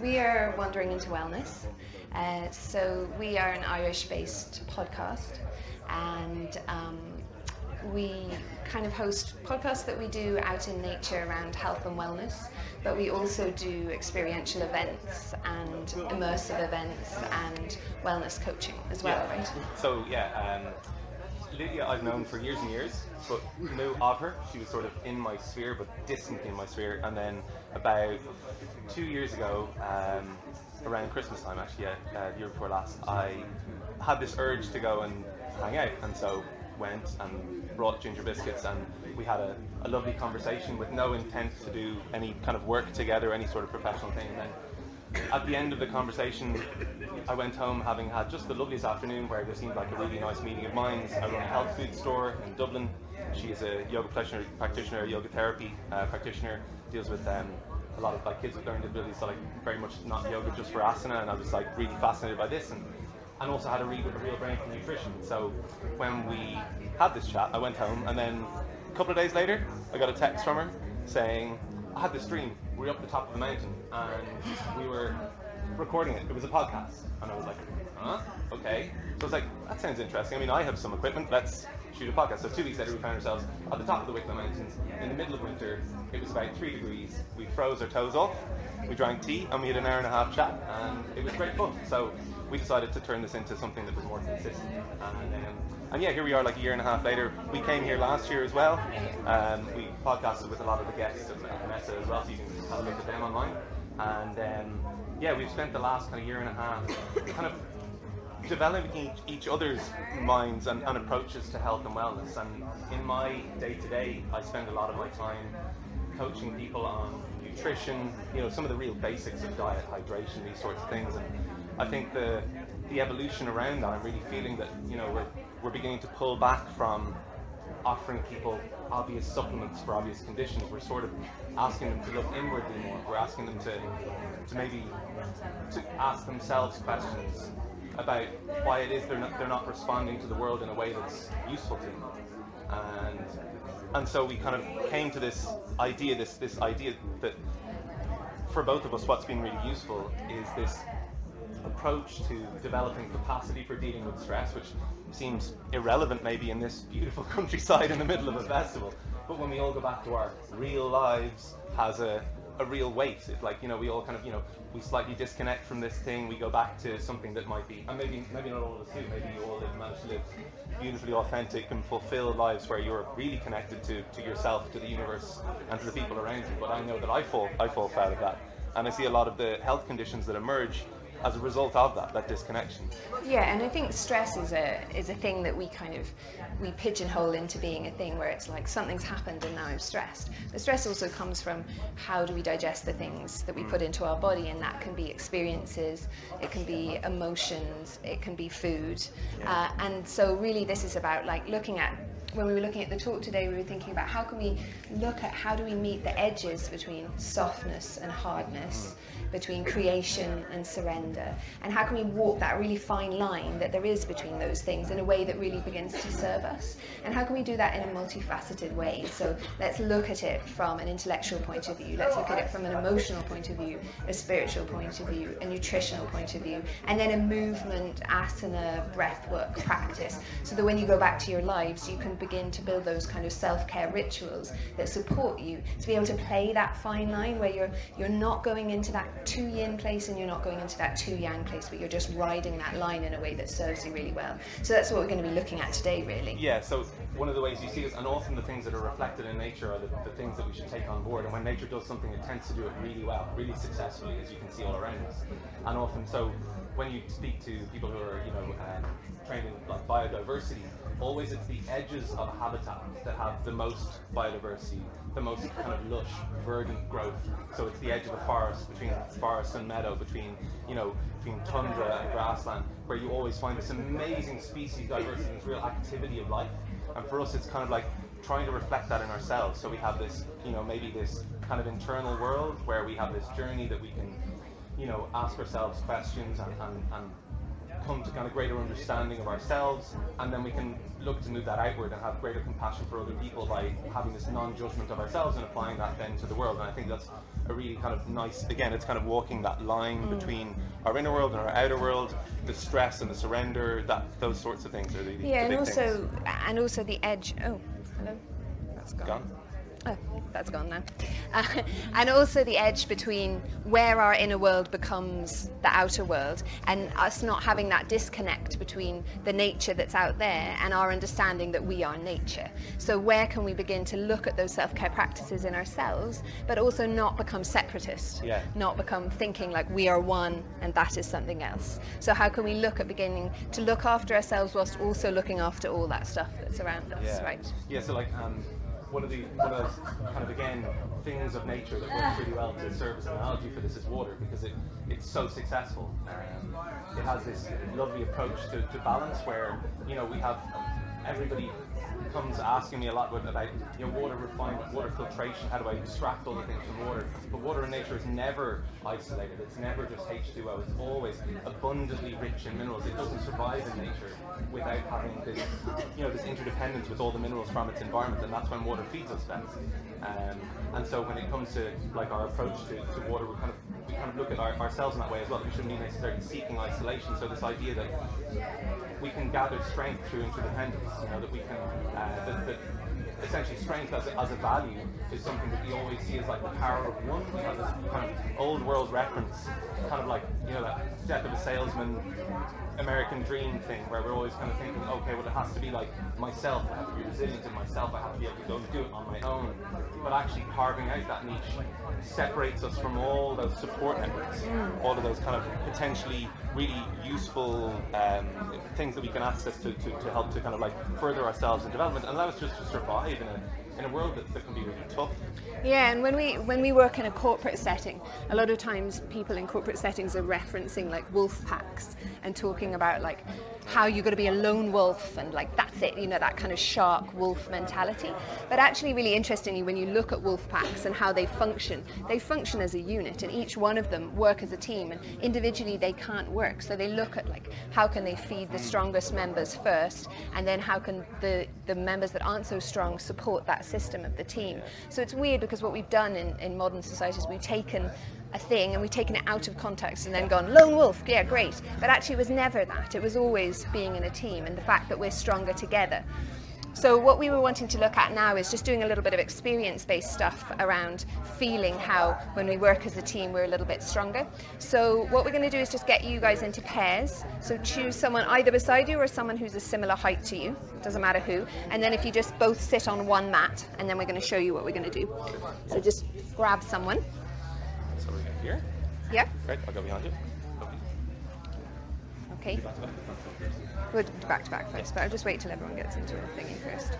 we are Wandering into Wellness. Uh, so we are an Irish-based podcast, and um, we kind of host podcasts that we do out in nature around health and wellness, but we also do experiential events and immersive events and wellness coaching as well, Yeah. right? So yeah, um, Lydia I've known for years and years, but knew of her. She was sort of in my sphere, but distant in my sphere. And then about two years ago, um, around Christmas time, actually, yeah, uh, the year before last, I had this urge to go and hang out, and so went and brought ginger biscuits, and we had a, a lovely conversation with no intent to do any kind of work together, any sort of professional thing. And then at the end of the conversation, I went home having had just the loveliest afternoon where there seemed like a really nice meeting of minds. I run a health food store in Dublin. She is a yoga practitioner, yoga therapy uh, practitioner, deals with um, a lot of like kids with learning disabilities, so like very much not yoga just for asana. And I was like really fascinated by this, and and also had a real, a real brain for nutrition. So when we had this chat, I went home, and then a couple of days later, I got a text from her saying, I had this dream. We were up the top of the mountain, and we were recording it. It was a podcast, and I was like, huh? Okay. So I was like, that sounds interesting. I mean, I have some equipment. Let's shoot a podcast. So two weeks later, we found ourselves at the top of the Wicklow Mountains in the middle of winter. It was about three degrees. We froze our toes off. We drank tea, and we had an hour and a half chat, and it was great fun. So we decided to turn this into something that was more consistent. And, um, and yeah, here we are, like a year and a half later. We came here last year as well. Um, we podcasted with a lot of the guests of Mesa as well, so you can have a look at them online. And um, yeah, we've spent the last kind of year and a half kind of developing each, each other's minds and, and approaches to health and wellness. And in my day to day, I spend a lot of my time coaching people on nutrition, you know, some of the real basics of diet, hydration, these sorts of things. And I think the the evolution around that, I'm really feeling that you know we're we're beginning to pull back from offering people obvious supplements for obvious conditions. We're sort of asking them to look inwardly more. We're asking them to to maybe to ask themselves questions about why it is they're not they're not responding to the world in a way that's useful to them. And and so we kind of came to this idea, this this idea that for both of us, what's been really useful is this approach to developing capacity for dealing with stress, which seems irrelevant maybe in this beautiful countryside in the middle of a festival. But when we all go back to our real lives, has a, a real weight. It's like, you know, we all kind of, you know, we slightly disconnect from this thing, we go back to something that might be, and maybe maybe not all of us do, maybe you all live, manage to live beautifully authentic and fulfilled lives where you're really connected to, to yourself, to the universe, and to the people around you. But I know that I fall, I fall foul of that. And I see a lot of the health conditions that emerge as a result of that, that disconnection. Yeah, and I think stress is a is a thing that we kind of we pigeonhole into being a thing where it's like something's happened and now I'm stressed. But stress also comes from how do we digest the things that we put into our body, and that can be experiences, it can be emotions, it can be food, uh, and so really this is about like looking at when we were looking at the talk today, we were thinking about how can we look at how do we meet the edges between softness and hardness, between creation and surrender, and how can we walk that really fine line that there is between those things in a way that really begins to serve us, and how can we do that in a multifaceted way? So let's look at it from an intellectual point of view, let's look at it from an emotional point of view, a spiritual point of view, a nutritional point of view, and then a movement, asana, breathwork practice, so that when you go back to your lives, you can begin to build those kind of self-care rituals that support you to be able to play that fine line where you're you're not going into that too yin place and you're not going into that too yang place, but you're just riding that line in a way that serves you really well. So that's what we're going to be looking at today, really. Yeah, so one of the ways you see it, and often the things that are reflected in nature are the, the things that we should take on board. And when nature does something, it tends to do it really well, really successfully, as you can see all around us. And often, so when you speak to people who are, you know, um, trained in like biodiversity, always it's the edges of habitat that have the most biodiversity, the most kind of lush, verdant growth. So it's the edge of a forest, between forest and meadow, between, you know, between tundra and grassland, where you always find this amazing species diversity, this real activity of life. And for us, it's kind of like trying to reflect that in ourselves. So we have this, you know, maybe this kind of internal world where we have this journey that we can, you know, ask ourselves questions and, and, and come to kind of greater understanding of ourselves, and then we can look to move that outward and have greater compassion for other people by having this non-judgment of ourselves and applying that then to the world. And I think that's a really kind of nice. Again, it's kind of walking that line mm. between our inner world and our outer world, the stress and the surrender. That those sorts of things are the, yeah, the and also things. and also the edge. Oh, hello, that's gone. gone. Oh, that's gone now. Uh, and also the edge between where our inner world becomes the outer world and us not having that disconnect between the nature that's out there and our understanding that we are nature. So, where can we begin to look at those self care practices in ourselves, but also not become separatist? Yeah. Not become thinking like we are one and that is something else. So, how can we look at beginning to look after ourselves whilst also looking after all that stuff that's around us, yeah. right? Yeah, so like, um, one of the one of those kind of again things of nature that works really well to serve as an analogy for this is water because it it's so successful. Um, it has this lovely approach to, to balance where you know we have everybody comes asking me a lot about you know, water refinement, water filtration, how do I extract all the things from water. But water in nature is never isolated, it's never just H2O, it's always abundantly rich in minerals. It doesn't survive in nature without having this, you know, this interdependence with all the minerals from its environment, and that's when water feeds us best. Um, and so when it comes to like our approach to, to water, we kind of kind of look at our, ourselves in that way as well. We shouldn't be necessarily seeking isolation. So this idea that we can gather strength through interdependence, you know, that we can, uh, that, that essentially strength as a, as a value is something that we always see as like the power of one. We have this kind of old world reference, kind of like, you know, that death of a salesman American dream thing where we're always kind of thinking, okay, well, it has to be like myself, I have to be resilient in myself, I have to be able to go and do it on my own. But actually carving out that niche separates us from all those support networks, mm. all of those kind of potentially really useful um, things that we can access to, to, to help to kind of like further ourselves in development and allow us just to survive in a in a world that, that can be really tough. Yeah, and when we when we work in a corporate setting, a lot of times people in corporate settings are referencing like wolf packs and talking about like how you're going to be a lone wolf and like that's it, you know, that kind of shark wolf mentality. But actually, really interestingly, when you look at wolf packs and how they function, they function as a unit, and each one of them work as a team. And individually, they can't work, so they look at like how can they feed the strongest members first, and then how can the the members that aren't so strong support that system of the team. So it's weird because what we've done in, in modern societies, we've taken a thing and we've taken it out of context and then gone lone wolf yeah great but actually it was never that it was always being in a team and the fact that we're stronger together so what we were wanting to look at now is just doing a little bit of experience-based stuff around feeling how when we work as a team we're a little bit stronger. So what we're going to do is just get you guys into pairs. So choose someone either beside you or someone who's a similar height to you. It doesn't matter who. And then if you just both sit on one mat and then we're going to show you what we're going to do. So just grab someone. So we're here? Yeah. Great, I'll go behind you. Okay. We'll do back to back first, but I'll just wait till everyone gets into a thingy first.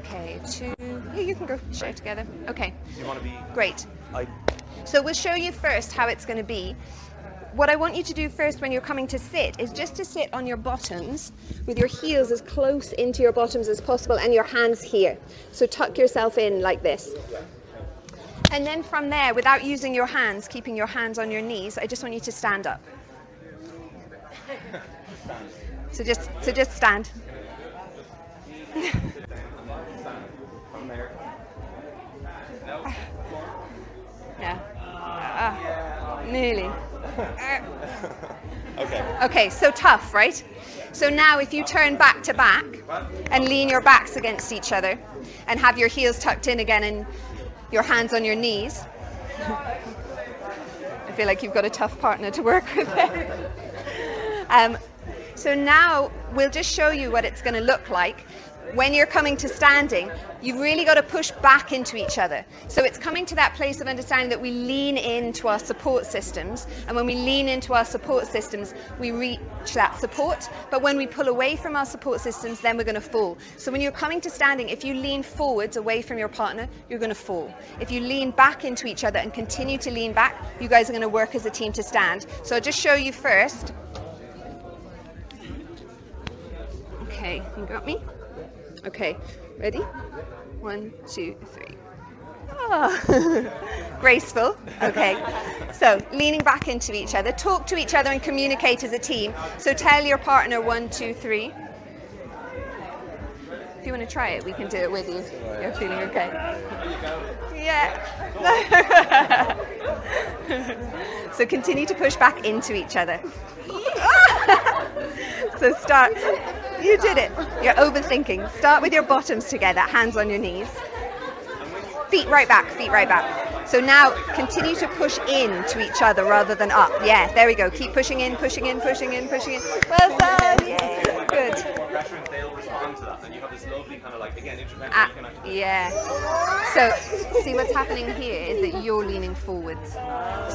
Okay, two. Yeah, you can go share together. Okay. You want to be? Great. I. So we'll show you first how it's going to be. What I want you to do first when you're coming to sit is just to sit on your bottoms with your heels as close into your bottoms as possible and your hands here. So tuck yourself in like this. And then from there, without using your hands, keeping your hands on your knees, I just want you to stand up. So just so just stand. yeah. Uh, nearly. okay. Okay, so tough, right? So now if you turn back to back and lean your backs against each other and have your heels tucked in again and your hands on your knees. I feel like you've got a tough partner to work with there. Um, so now we'll just show you what it's going to look like when you're coming to standing, you've really got to push back into each other. So it's coming to that place of understanding that we lean into our support systems. And when we lean into our support systems, we reach that support. But when we pull away from our support systems, then we're going to fall. So when you're coming to standing, if you lean forwards away from your partner, you're going to fall. If you lean back into each other and continue to lean back, you guys are going to work as a team to stand. So I'll just show you first Okay, you got me? Okay, ready? One, two, three. Oh. Graceful. Okay. So leaning back into each other. Talk to each other and communicate as a team. So tell your partner one, two, three. If you want to try it, we can do it with you. You're feeling okay. Yeah. so continue to push back into each other. so start. You did it. You're overthinking. Start with your bottoms together, hands on your knees. Feet right back, feet right back. So now continue to push in to each other rather than up. Yeah, there we go. Keep pushing in, pushing in, pushing in, pushing in. Well done. Good. They'll respond to that, and you have this lovely kind of like again independent. Ah, you can actually- yeah. So, see what's happening here is that you're leaning forwards.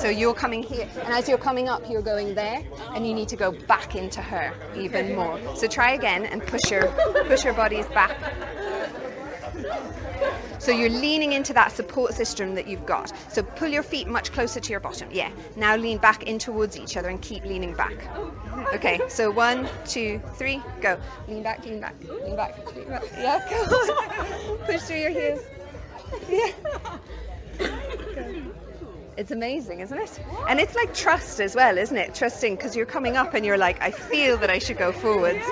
So you're coming here, and as you're coming up, you're going there, and you need to go back into her even more. So try again and push your push your bodies back. So you're leaning into that support system that you've got. So pull your feet much closer to your bottom. Yeah. Now lean back in towards each other and keep leaning back. Okay. So one, two, three, go. Lean back, lean back, lean back, lean back. Yeah. Go on. Push through your heels. Yeah. It's amazing, isn't it? And it's like trust as well, isn't it? Trusting because you're coming up and you're like, I feel that I should go forwards,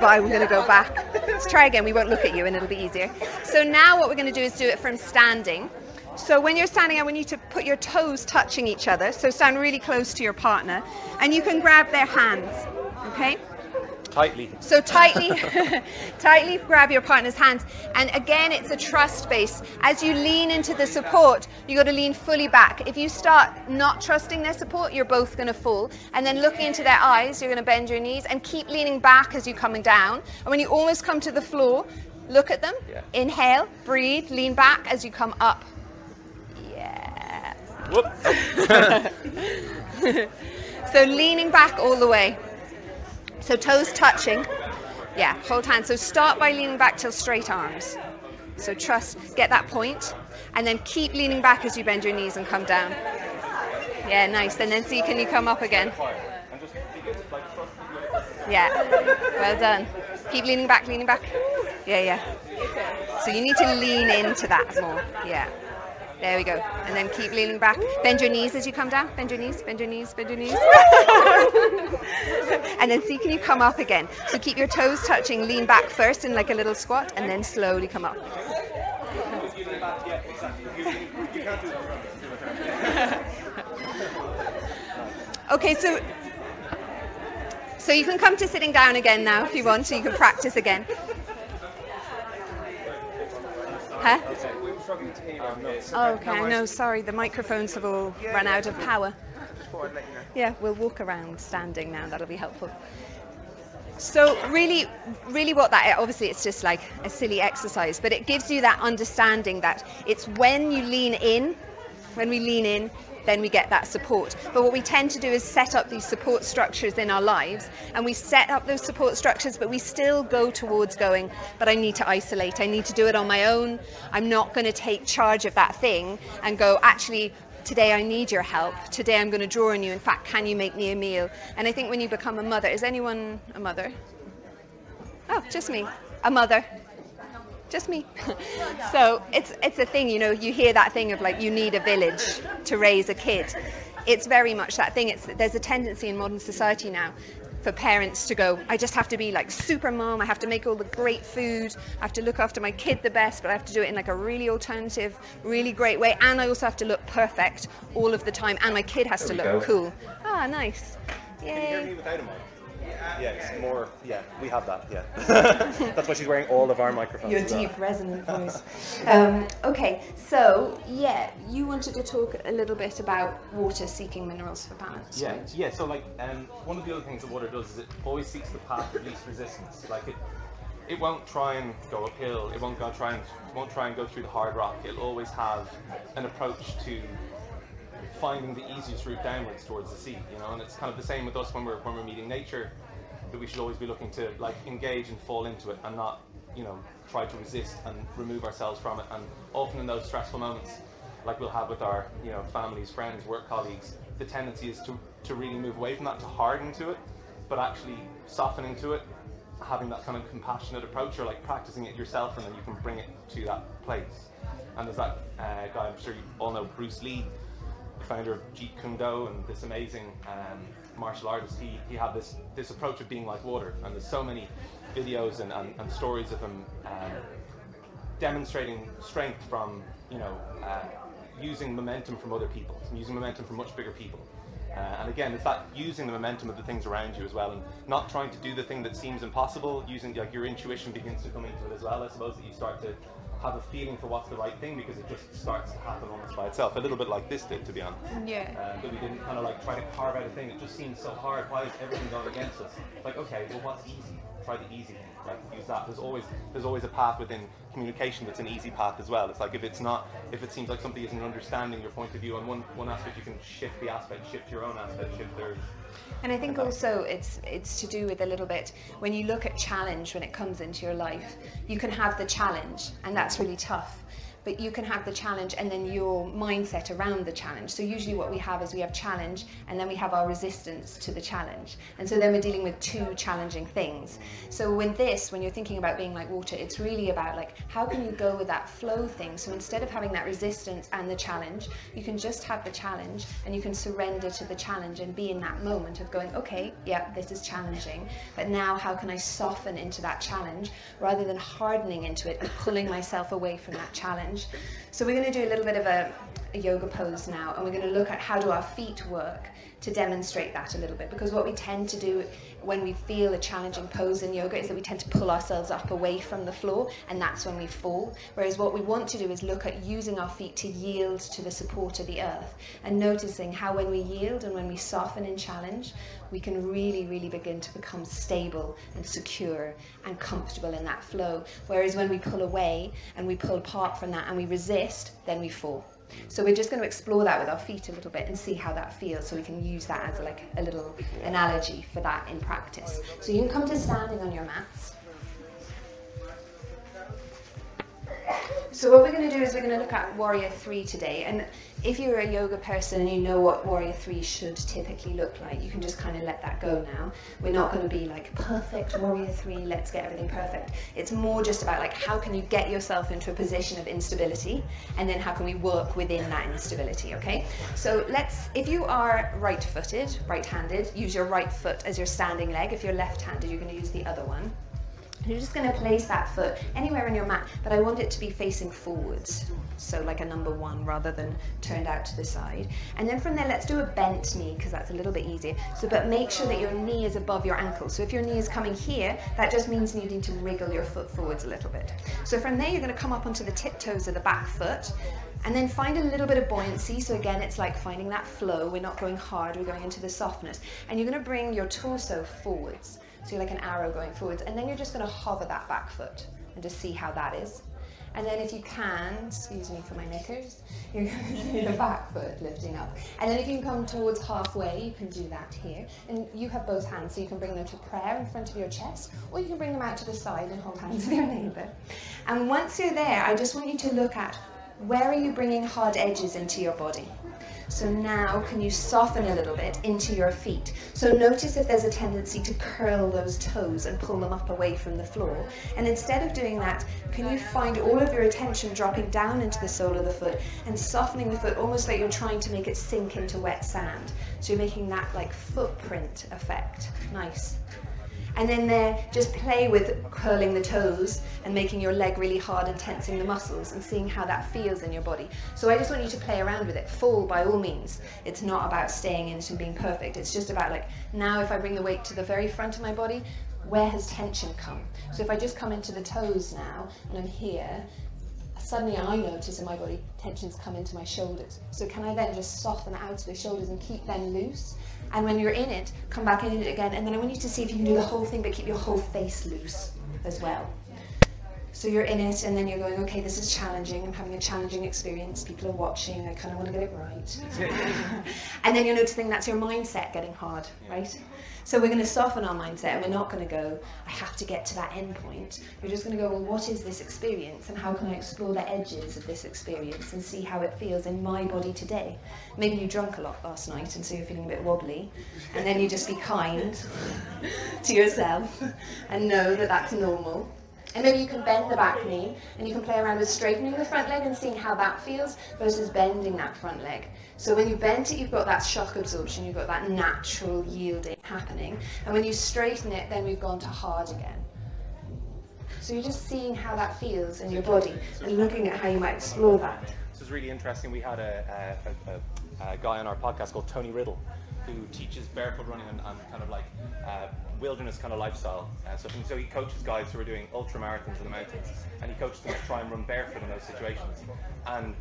but I'm going to go back. Let's try again. We won't look at you and it'll be easier. So now what we're going to do is do it from standing. So when you're standing, I want you to put your toes touching each other. So stand really close to your partner, and you can grab their hands. Okay. Tightly. So tightly, tightly grab your partner's hands. And again, it's a trust base. As you lean into the support, you got to lean fully back. If you start not trusting their support, you're both going to fall. And then looking into their eyes, you're going to bend your knees and keep leaning back as you're coming down. And when you almost come to the floor, look at them. Yeah. Inhale, breathe, lean back as you come up. Yeah. Whoop. So leaning back all the way. So toes touching. Yeah, hold hands. So start by leaning back till straight arms. So trust, get that point, and then keep leaning back as you bend your knees and come down. Yeah, nice. And then see, can you come up again? Yeah, well done. Keep leaning back, leaning back. Yeah, yeah. So you need to lean into that more. Yeah. There we go. And then keep leaning back. Bend your knees as you come down. Bend your knees, bend your knees, bend your knees. and then see, can you come up again? So keep your toes touching. Lean back first in like a little squat and then slowly come up. Okay, so so you can come to sitting down again now if you want, so you can practice again. Huh? We struggling to hear you. Oh, okay. Oh, okay. No, sorry, the microphones have all run out of power. Yeah, we'll walk around standing now. That'll be helpful. So really, really, what that obviously it's just like a silly exercise, but it gives you that understanding that it's when you lean in, when we lean in, then we get that support. But what we tend to do is set up these support structures in our lives, and we set up those support structures, but we still go towards going, but I need to isolate, I need to do it on my own, I'm not going to take charge of that thing and go, actually, today I need your help, today I'm going to draw on you, in fact, can you make me a meal? And I think when you become a mother, is anyone a mother? Oh, just me, a mother just me. so it's it's a thing, you know. You hear that thing of like you need a village to raise a kid. It's very much that thing. It's there's a tendency in modern society now for parents to go, I just have to be like super mom. I have to make all the great food. I have to look after my kid the best, but I have to do it in like a really alternative, really great way. And I also have to look perfect all of the time. And my kid has to There we look go. cool. Ah, nice. Can you hear me Yay. Without a mic? Yeah, more. Yeah, we have that. Yeah, that's why she's wearing all of our microphones. Your as well. deep resonant voice. Um, okay, so yeah, you wanted to talk a little bit about water seeking minerals for balance. Yeah, right? yeah. So like, um, one of the other things that water does is it always seeks the path of least resistance. Like it, it won't try and go uphill. It won't go try and won't try and go through the hard rock. It'll always have an approach to finding the easiest route downwards towards the sea. You know, and it's kind of the same with us when we're when we're meeting nature. That we should always be looking to like engage and fall into it, and not you know try to resist and remove ourselves from it. And often in those stressful moments, like we'll have with our you know families, friends, work colleagues, the tendency is to to really move away from that, to harden to it, but actually softening to it having that kind of compassionate approach or like practicing it yourself and then you can bring it to that place. And there's that uh, guy, I'm sure you all know, Bruce Lee, founder of Jeet Kune Do and this amazing um, martial artist. He, he had this, this approach of being like water. And there's so many videos and, and, and stories of him um, demonstrating strength from, you know, uh, using momentum from other people, using momentum from much bigger people. Uh, and again, it's that using the momentum of the things around you as well, and not trying to do the thing that seems impossible. Using like your intuition begins to come into it as well. I suppose that you start to have a feeling for what's the right thing because it just starts to happen almost by itself. A little bit like this did, to be honest. Yeah. Uh, but we didn't kind of like try to carve out a thing. It just seems so hard. Why is everything going against us? Like, okay, well, what's easy? Try the easy thing. Like, use that. There's always there's always a path within communication that's an easy path as well. It's like if it's not, if it seems like somebody isn't understanding your point of view on one one aspect, you can shift the aspect, shift your own aspect, shift theirs. And I think also it's it's to do with a little bit when you look at challenge when it comes into your life, you can have the challenge and that's really tough. But you can have the challenge and then your mindset around the challenge. So usually what we have is we have challenge and then we have our resistance to the challenge. And so then we're dealing with two challenging things. So when this, when you're thinking about being like water, it's really about like how can you go with that flow thing. So instead of having that resistance and the challenge, you can just have the challenge and you can surrender to the challenge and be in that moment of going, okay, yeah, this is challenging. But now how can I soften into that challenge rather than hardening into it and pulling myself away from that challenge? So we're going to do a little bit of a, a yoga pose now and we're going to look at how do our feet work to demonstrate that a little bit because what we tend to do when we feel a challenging pose in yoga is that we tend to pull ourselves up away from the floor and that's when we fall. Whereas what we want to do is look at using our feet to yield to the support of the earth and noticing how when we yield and when we soften in challenge we can really really begin to become stable and secure and comfortable in that flow. Whereas when we pull away and we pull apart from that and we resist then we fall so we're just going to explore that with our feet a little bit and see how that feels so we can use that as like a little analogy for that in practice. So you can come to standing on your mats. So what we're going to do is we're going to look at Warrior 3 today. And if you're a yoga person and you know what Warrior 3 should typically look like, you can just kind of let that go now. We're not going to be like, perfect Warrior 3, let's get everything perfect. It's more just about like, how can you get yourself into a position of instability and then how can we work within that instability, okay? So let's, if you are right-footed, right-handed, use your right foot as your standing leg. If you're left-handed, you're going to use the other one. You're just going to place that foot anywhere on your mat, but I want it to be facing forwards. So like a number one rather than turned out to the side. And then from there, let's do a bent knee because that's a little bit easier. So, but make sure that your knee is above your ankle. So if your knee is coming here, that just means needing to wriggle your foot forwards a little bit. So from there, you're going to come up onto the tiptoes of the back foot and then find a little bit of buoyancy. So again, it's like finding that flow. We're not going hard, we're going into the softness. And you're going to bring your torso forwards. So you're like an arrow going forwards. And then you're just going to hover that back foot and just see how that is. And then if you can, excuse me for my knickers, you're going to do the back foot lifting up. And then if you can come towards halfway, you can do that here. And you have both hands, so you can bring them to prayer in front of your chest, or you can bring them out to the side and hold hands with your neighbour. And once you're there, I just want you to look at where are you bringing hard edges into your body? So now can you soften a little bit into your feet? So notice if there's a tendency to curl those toes and pull them up away from the floor. And instead of doing that, can you find all of your attention dropping down into the sole of the foot and softening the foot almost like you're trying to make it sink into wet sand. So you're making that like footprint effect. Nice. And then there, just play with curling the toes and making your leg really hard and tensing the muscles and seeing how that feels in your body. So I just want you to play around with it. Fall by all means. It's not about staying in it and being perfect. It's just about like, now if I bring the weight to the very front of my body, where has tension come? So if I just come into the toes now and I'm here, suddenly I notice in my body tensions come into my shoulders. So can I then just soften out to the shoulders and keep them loose? And when you're in it, come back in it again. And then I want you to see if you can do the whole thing, but keep your whole face loose as well. So you're in it, and then you're going, okay, this is challenging. I'm having a challenging experience. People are watching. I kind of want to get it right. and then you're noticing that's your mindset getting hard, right? So we're going to soften our mindset and we're not going to go, I have to get to that end point. We're just going to go, well, what is this experience and how can I explore the edges of this experience and see how it feels in my body today? Maybe you drank a lot last night and so you're feeling a bit wobbly and then you just be kind to yourself and know that that's normal and maybe you can bend the back knee and you can play around with straightening the front leg and seeing how that feels versus bending that front leg. So when you bend it, you've got that shock absorption, you've got that natural yielding happening. And when you straighten it, then we've gone to hard again. So you're just seeing how that feels in your body and looking at how you might explore that. This is really interesting. We had a, a, a, a guy on our podcast called Tony Riddle who teaches barefoot running and, and kind of like uh, wilderness kind of lifestyle. Uh, so, so he coaches guys who are doing ultra marathons in the mountains, and he coaches them to try and run barefoot in those situations. And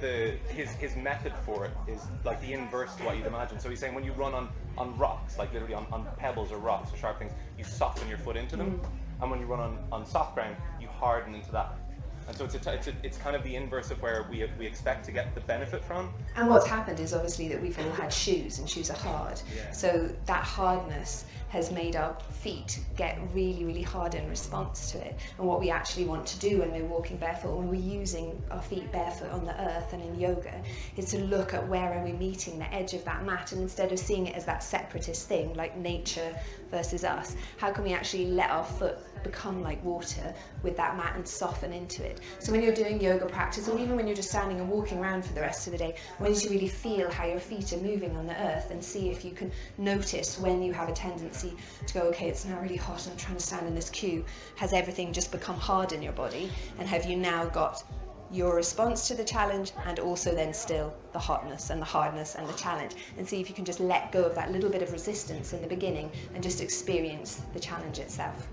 the his his method for it is like the inverse to what you'd imagine. So he's saying when you run on on rocks, like literally on, on pebbles or rocks or sharp things, you soften your foot into them, mm. and when you run on on soft ground, you harden into that. And so it's, a, it's, a, it's kind of the inverse of where we, we expect to get the benefit from. And what's happened is obviously that we've all had shoes, and shoes are hard. Yeah. So that hardness has made our feet get really, really hard in response to it. And what we actually want to do when we're walking barefoot, when we're using our feet barefoot on the earth and in yoga, is to look at where are we meeting the edge of that mat, and instead of seeing it as that separatist thing, like nature versus us, how can we actually let our foot become like water with that mat and soften into it. So when you're doing yoga practice, or even when you're just standing and walking around for the rest of the day, I want you really feel how your feet are moving on the earth and see if you can notice when you have a tendency to go, okay, it's now really hot and I'm trying to stand in this queue. Has everything just become hard in your body? And have you now got your response to the challenge and also then still the hotness and the hardness and the challenge and see if you can just let go of that little bit of resistance in the beginning and just experience the challenge itself.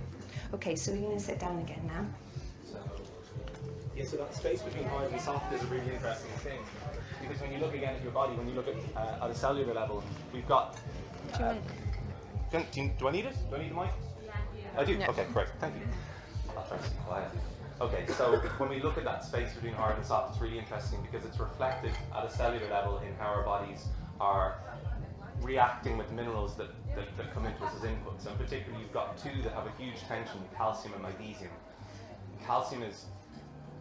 Okay, so we're going to sit down again now. So, yeah, so that space between hard and soft is a really interesting thing because when you look again at your body, when you look at, uh, at a cellular level, we've got. Uh, do, do, do, I need it? Do I need the mic? Yeah. I do. Yeah. Okay, great. Thank you. I'll try to be quiet. Okay, so when we look at that space between hard and soft, it's really interesting because it's reflected at a cellular level in how our bodies are reacting with minerals that, that, that, come into us as inputs. And particularly, you've got two that have a huge tension: calcium and magnesium. Calcium is,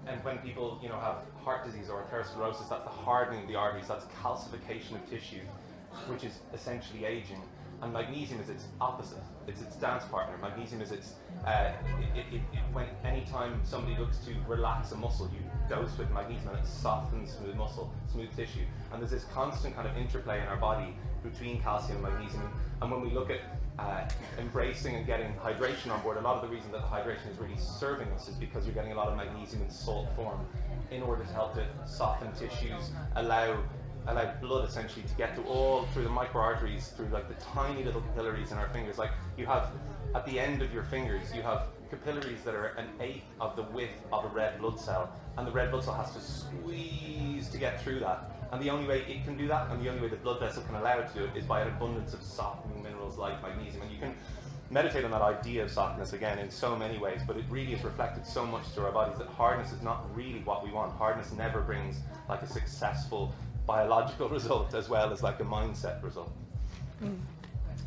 and when people you know have heart disease or atherosclerosis, that's the hardening of the arteries. That's calcification of tissue, which is essentially aging. And magnesium is its opposite. It's its dance partner. Magnesium is its uh, it, it, it, when anytime somebody looks to relax a muscle, you dose with magnesium and it softens smooth muscle, smooth tissue. And there's this constant kind of interplay in our body between calcium and magnesium. And when we look at uh, embracing and getting hydration on board, a lot of the reason that the hydration is really serving us is because you're getting a lot of magnesium in salt form in order to help to soften tissues, allow allow blood essentially to get to all through the microarteries, through like the tiny little capillaries in our fingers. Like you have at the end of your fingers, you have capillaries that are an eighth of the width of a red blood cell, and the red blood cell has to squeeze to get through that. And the only way it can do that, and the only way the blood vessel can allow it to do it, is by an abundance of softening minerals like magnesium. And you can meditate on that idea of softness again in so many ways, but it really is reflected so much through our bodies that hardness is not really what we want. Hardness never brings like a successful biological result as well as like a mindset result. Mm.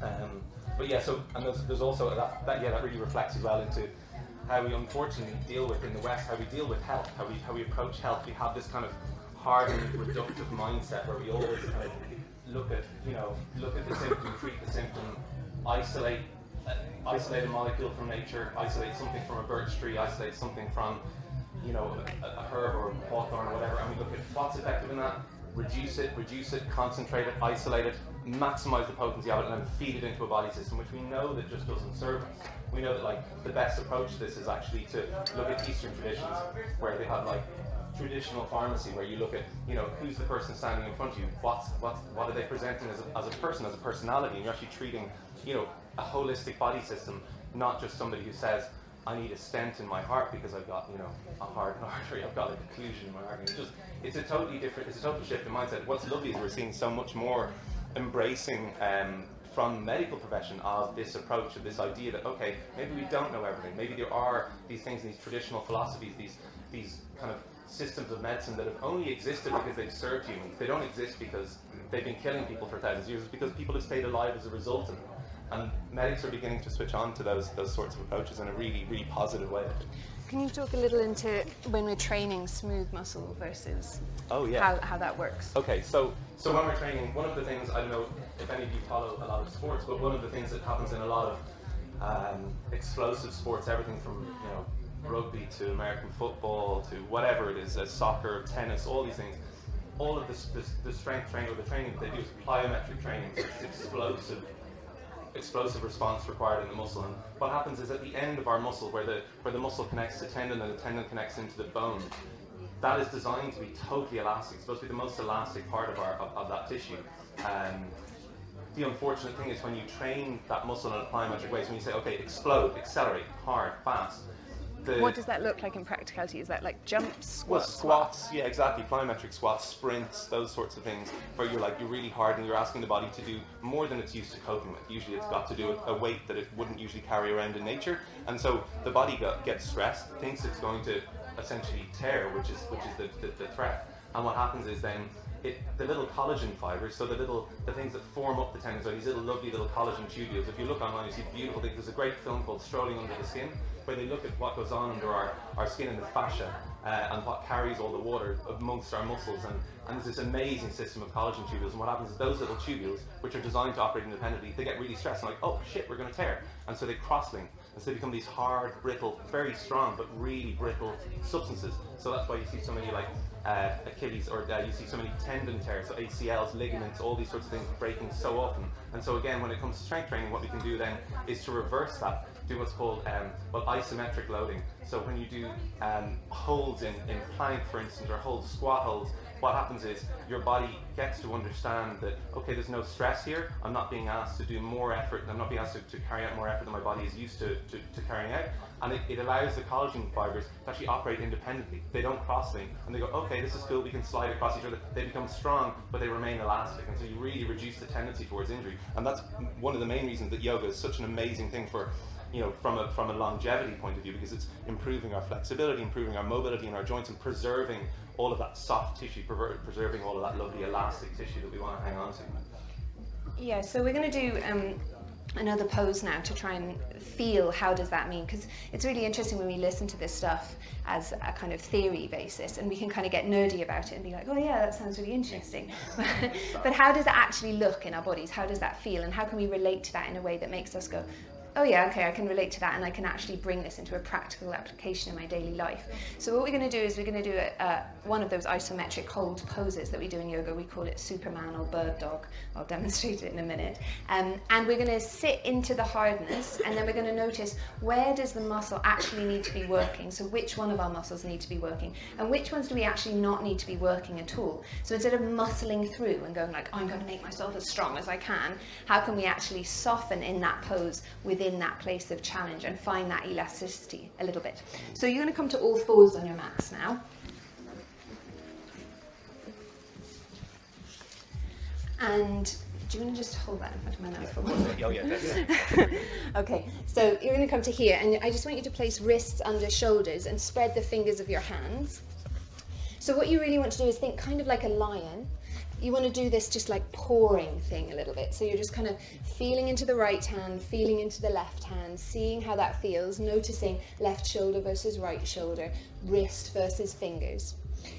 Um, but yeah, so and there's, there's also that, that yeah that really reflects as well into how we unfortunately deal with in the West, how we deal with health, how we how we approach health. We have this kind of hardened, reductive mindset where we always kind of look at, you know, look at the symptom, treat the symptom, isolate, uh, isolate a molecule from nature, isolate something from a birch tree, isolate something from, you know, a, a herb or a hawthorn or whatever, and we look at what's effective in that, reduce it, reduce it, concentrate it, isolate it, maximize the potency of it, and then feed it into a body system, which we know that just doesn't serve us. We know that like the best approach to this is actually to look at Eastern traditions where they have like traditional pharmacy where you look at, you know, who's the person standing in front of you, what's, what's, what are they presenting as a, as a person, as a personality, and you're actually treating, you know, a holistic body system, not just somebody who says, I need a stent in my heart because I've got, you know, a hard artery, I've got a occlusion in my artery. It's just, it's a totally different, it's a total shift in mindset. What's lovely is we're seeing so much more embracing um, from medical profession of this approach of this idea that okay maybe we don't know everything maybe there are these things these traditional philosophies these these kind of systems of medicine that have only existed because they've served humans. They don't exist because they've been killing people for thousands of years. It's because people have stayed alive as a result of them. and medics are beginning to switch on to those those sorts of approaches in a really really positive way. Can you talk a little into when we're training smooth muscle versus oh, yeah. how, how that works? Okay, so so when we're training, one of the things I don't know if any of you follow a lot of sports, but one of the things that happens in a lot of um, explosive sports, everything from you know rugby to American football to whatever it is, uh, soccer, tennis, all these things. All of this, the strength training or the training that they do is plyometric training. So it's explosive explosive response required in the muscle. And what happens is at the end of our muscle, where the where the muscle connects to tendon and the tendon connects into the bone, that is designed to be totally elastic. It's supposed to be the most elastic part of our of, of that tissue. Um, the unfortunate thing is when you train that muscle in a plyometric way, so when you say, okay, explode, accelerate, hard, fast, the, what does that look like in practicality? Is that like jumps, squats? Well, squats, yeah, exactly. Plyometric squats, sprints, those sorts of things, where you're like you're really hard and you're asking the body to do more than it's used to coping with. Usually, it's got to do with a weight that it wouldn't usually carry around in nature, and so the body got, gets stressed, thinks it's going to essentially tear, which is which is the, the, the threat. And what happens is then it, the little collagen fibers, so the little the things that form up the tendons are these little lovely little collagen tubules. If you look online, you see beautiful things. There's a great film called Strolling Under the Skin, where they look at what goes on under our, our skin and the fascia uh, and what carries all the water amongst our muscles. And, and there's this amazing system of collagen tubules. And what happens is those little tubules, which are designed to operate independently, they get really stressed and like, oh shit, we're going to tear. And so they cross-link. And so they become these hard, brittle, very strong, but really brittle substances. So that's why you see so many like uh, Achilles, or uh, you see so many tendon tears, so ACLs, ligaments, all these sorts of things breaking so often. And so again, when it comes to strength training, what we can do then is to reverse that do what's called um, well isometric loading. So when you do um, holds in, in plank, for instance, or hold squat holds, what happens is your body gets to understand that okay, there's no stress here. I'm not being asked to do more effort. I'm not being asked to, to carry out more effort than my body is used to, to, to carrying out. And it, it, allows the collagen fibers to actually operate independently. They don't cross-link, and they go, okay, this is cool. We can slide across each other. They become strong, but they remain elastic, and so you really reduce the tendency towards injury. And that's one of the main reasons that yoga is such an amazing thing for you know, from a, from a longevity point of view because it's improving our flexibility, improving our mobility in our joints and preserving all of that soft tissue, preserving all of that lovely elastic tissue that we want to hang on to. Yeah, so we're going to do um, another pose now to try and feel how does that mean because it's really interesting when we listen to this stuff as a kind of theory basis and we can kind of get nerdy about it and be like oh yeah that sounds really interesting. But how does it actually look in our bodies? How does that feel? And how can we relate to that in a way that makes us go oh yeah, okay, I can relate to that and I can actually bring this into a practical application in my daily life. So what we're going to do is we're going to do a, a, one of those isometric hold poses that we do in yoga. We call it Superman or bird dog. I'll demonstrate it in a minute. Um, and we're going to sit into the hardness and then we're going to notice where does the muscle actually need to be working. So which one of our muscles need to be working and which ones do we actually not need to be working at all. So instead of muscling through and going like, I'm going to make myself as strong as I can, how can we actually soften in that pose within within that place of challenge and find that elasticity a little bit. So you're going to come to all fours on your mats now. And do you want to just hold that in front of my mouth for a moment? Oh, yeah, okay, so you're going to come to here, and I just want you to place wrists under shoulders and spread the fingers of your hands. So what you really want to do is think kind of like a lion, you want to do this just like pouring thing a little bit. So you're just kind of feeling into the right hand, feeling into the left hand, seeing how that feels, noticing left shoulder versus right shoulder, wrist versus fingers.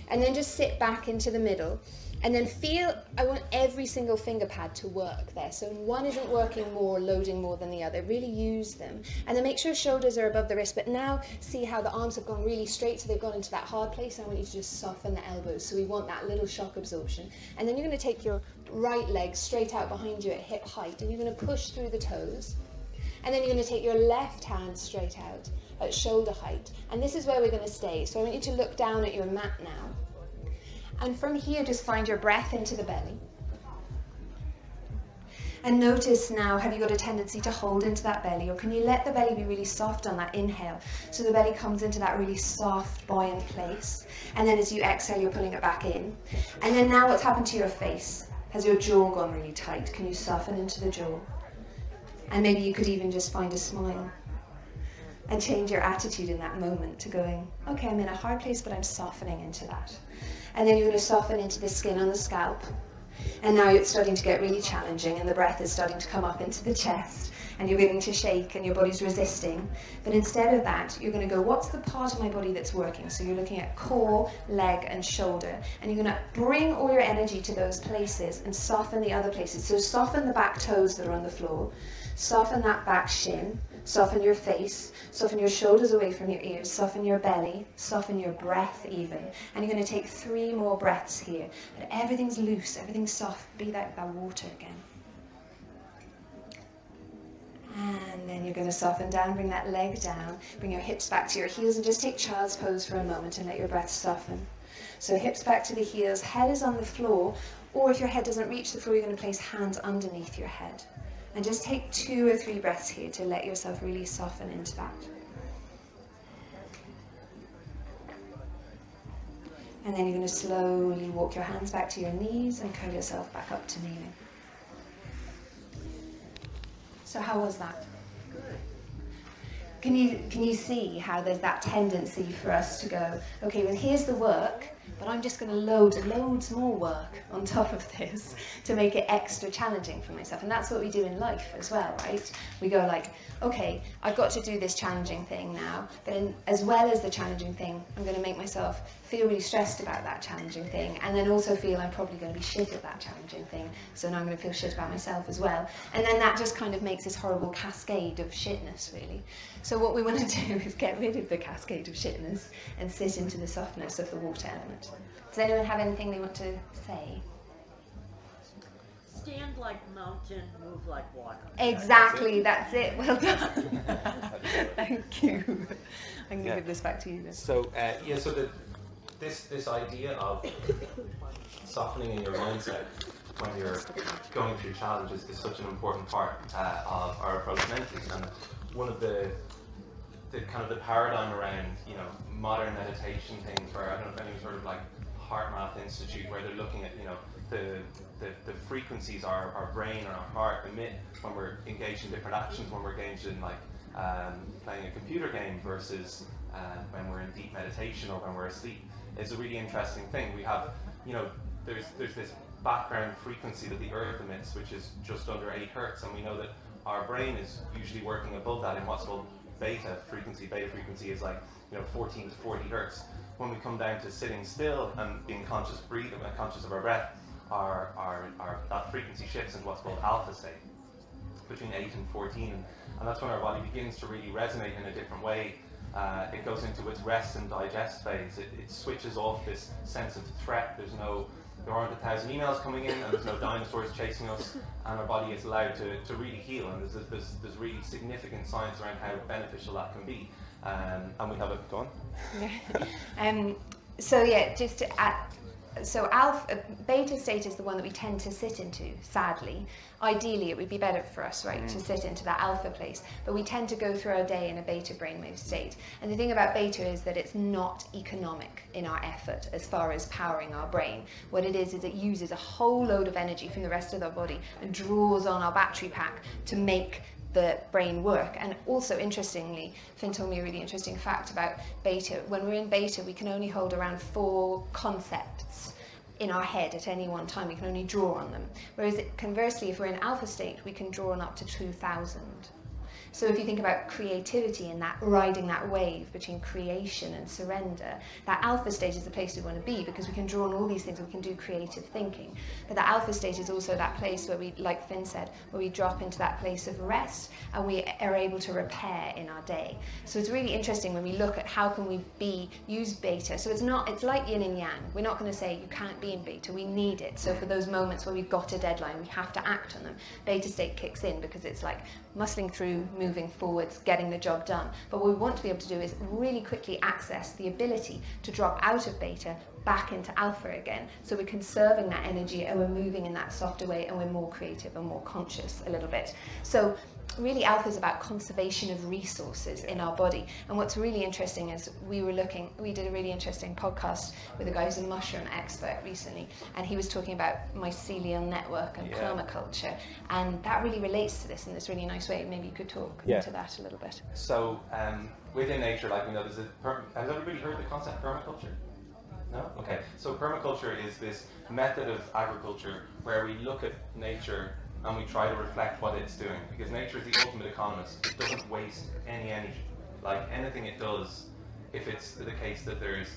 And then just sit back into the middle and then feel, I want every single finger pad to work there. So one isn't working more, loading more than the other. Really use them. And then make sure shoulders are above the wrist. But now see how the arms have gone really straight, so they've gone into that hard place. I want you to just soften the elbows. So we want that little shock absorption. And then you're going to take your right leg straight out behind you at hip height. And you're going to push through the toes. And then you're going to take your left hand straight out at shoulder height. And this is where we're going to stay. So I want you to look down at your mat now. And from here, just find your breath into the belly. And notice now, have you got a tendency to hold into that belly, or can you let the belly be really soft on that inhale? So the belly comes into that really soft, buoyant place. And then as you exhale, you're pulling it back in. And then now what's happened to your face? Has your jaw gone really tight? Can you soften into the jaw? And maybe you could even just find a smile and change your attitude in that moment to going, okay, I'm in a hard place, but I'm softening into that. And then you're going to soften into the skin on the scalp. And now it's starting to get really challenging, and the breath is starting to come up into the chest, and you're beginning to shake, and your body's resisting. But instead of that, you're going to go, what's the part of my body that's working? So you're looking at core, leg, and shoulder, and you're going to bring all your energy to those places and soften the other places. So soften the back toes that are on the floor, soften that back shin, Soften your face, soften your shoulders away from your ears, soften your belly, soften your breath even. And you're going to take three more breaths here. But everything's loose, everything's soft. Be like that water again. And then you're going to soften down, bring that leg down, bring your hips back to your heels, and just take child's pose for a moment and let your breath soften. So hips back to the heels, head is on the floor, or if your head doesn't reach the floor, you're going to place hands underneath your head. And just take two or three breaths here to let yourself really soften into that. And then you're going to slowly walk your hands back to your knees and curl yourself back up to kneeling. So how was that? Can you, can you see how there's that tendency for us to go, okay, well, here's the work, but I'm just going to load loads more work on top of this to make it extra challenging for myself. And that's what we do in life as well, right? We go like, okay, I've got to do this challenging thing now, but in, as well as the challenging thing, I'm going to make myself feel really stressed about that challenging thing, and then also feel I'm probably going to be shit at that challenging thing, so now I'm going to feel shit about myself as well. And then that just kind of makes this horrible cascade of shitness, really. So what we want to do is get rid of the cascade of shitness and sit into the softness of the water element. Does anyone have anything they want to say? Stand like mountain, move like water. Exactly, that's it. Well done. Thank you. I'm going to Yeah. give this back to you then. So uh, yeah, so the, this this idea of softening in your mindset when you're going through challenges is such an important part uh, of our approach mentally, and one of the the kind of the paradigm around you know modern meditation things, where I don't know if any sort of like HeartMath Institute, where they're looking at you know the the, the frequencies our, our brain and our heart emit when we're engaged in different actions, when we're engaged in like um, playing a computer game versus uh, when we're in deep meditation or when we're asleep is a really interesting thing. We have, you know, there's there's this background frequency that the Earth emits, which is just under eight hertz, and we know that our brain is usually working above that in what's called beta frequency. Beta frequency is like you know 14 to 40 hertz. When we come down to sitting still and being conscious breathing conscious of our breath, our, our, our that frequency shifts into what's called alpha state between 8 and 14 and that's when our body begins to really resonate in a different way. Uh, it goes into its rest and digest phase. It, it switches off this sense of threat. There's no there aren't a thousand emails coming in and there's no dinosaurs chasing us and our body is allowed to, to really heal. And there's, there's, there's really significant science around how beneficial that can be. Um, and we have a gone on. Um, so yeah, just to add, so alpha, beta state is the one that we tend to sit into. Sadly, ideally it would be better for us, right, to mm. sit into that alpha place. But we tend to go through our day in a beta brainwave state. And the thing about beta is that it's not economic in our effort as far as powering our brain. What it is is it uses a whole load of energy from the rest of our body and draws on our battery pack to make the brain work. And also, interestingly, Finn told me a really interesting fact about beta. When we're in beta, we can only hold around four concepts in our head at any one time. We can only draw on them. Whereas, conversely, if we're in alpha state, we can draw on up to 2,000. So if you think about creativity and that riding that wave between creation and surrender, that alpha stage is the place we want to be because we can draw on all these things, we can do creative thinking. But that alpha stage is also that place where we, like Finn said, where we drop into that place of rest and we are able to repair in our day. So it's really interesting when we look at how can we be use beta. So it's not it's like yin and yang. We're not going to say you can't be in beta. We need it. So for those moments where we've got a deadline, we have to act on them. Beta state kicks in because it's like muscling through, moving forwards, getting the job done. But what we want to be able to do is really quickly access the ability to drop out of beta back into alpha again. So we're conserving that energy and we're moving in that softer way and we're more creative and more conscious a little bit. So really alpha is about conservation of resources in our body and what's really interesting is we were looking we did a really interesting podcast with a guy who's a mushroom expert recently and he was talking about mycelial network and Yeah. permaculture and that really relates to this in this really nice way maybe you could talk Yeah. into that a little bit So um, within nature, like we know, there's a per- has everybody heard the concept permaculture? No? Okay. So permaculture is this method of agriculture where we look at nature and we try to reflect what it's doing because nature is the ultimate economist. It doesn't waste any energy. Like anything it does, if it's the case that there's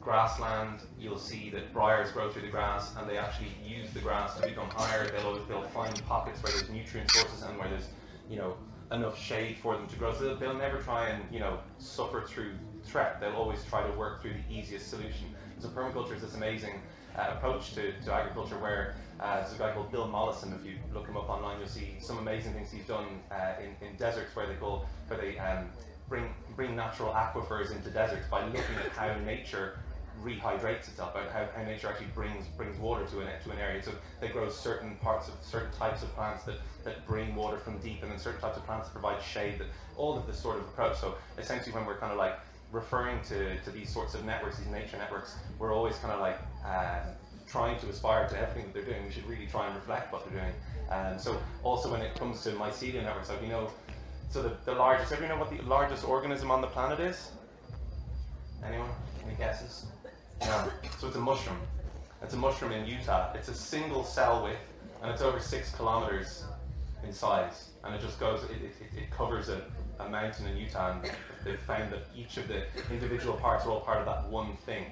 grassland, you'll see that briars grow through the grass and they actually use the grass to become higher. They'll always they'll find pockets where there's nutrient sources and where there's, you know, enough shade for them to grow. So they'll, never try and, you know, suffer through threat. They'll always try to work through the easiest solution. So permaculture is this amazing uh, approach to, to agriculture where uh, there's a guy called Bill Mollison. If you look him up online, you'll see some amazing things he's done uh, in, in deserts where they go where they um, bring bring natural aquifers into deserts by looking at how nature rehydrates itself, how, how nature actually brings brings water to an to an area. So they grow certain parts of certain types of plants that, that bring water from deep, and then certain types of plants that provide shade. That all of this sort of approach. So essentially, when we're kind of like referring to, to these sorts of networks, these nature networks, we're always kind of like uh, trying to aspire to everything that they're doing. We should really try and reflect what they're doing. Um, so also when it comes to mycelial networks, like we know, so the, the largest, everyone know what the largest organism on the planet is? Anyone? Any guesses? No. So it's a mushroom. It's a mushroom in Utah. It's a single cell width, and it's over six kilometers in size. And it just goes, it, it, it covers a, a mountain in Utah, and they've found that each of the individual parts are all part of that one thing.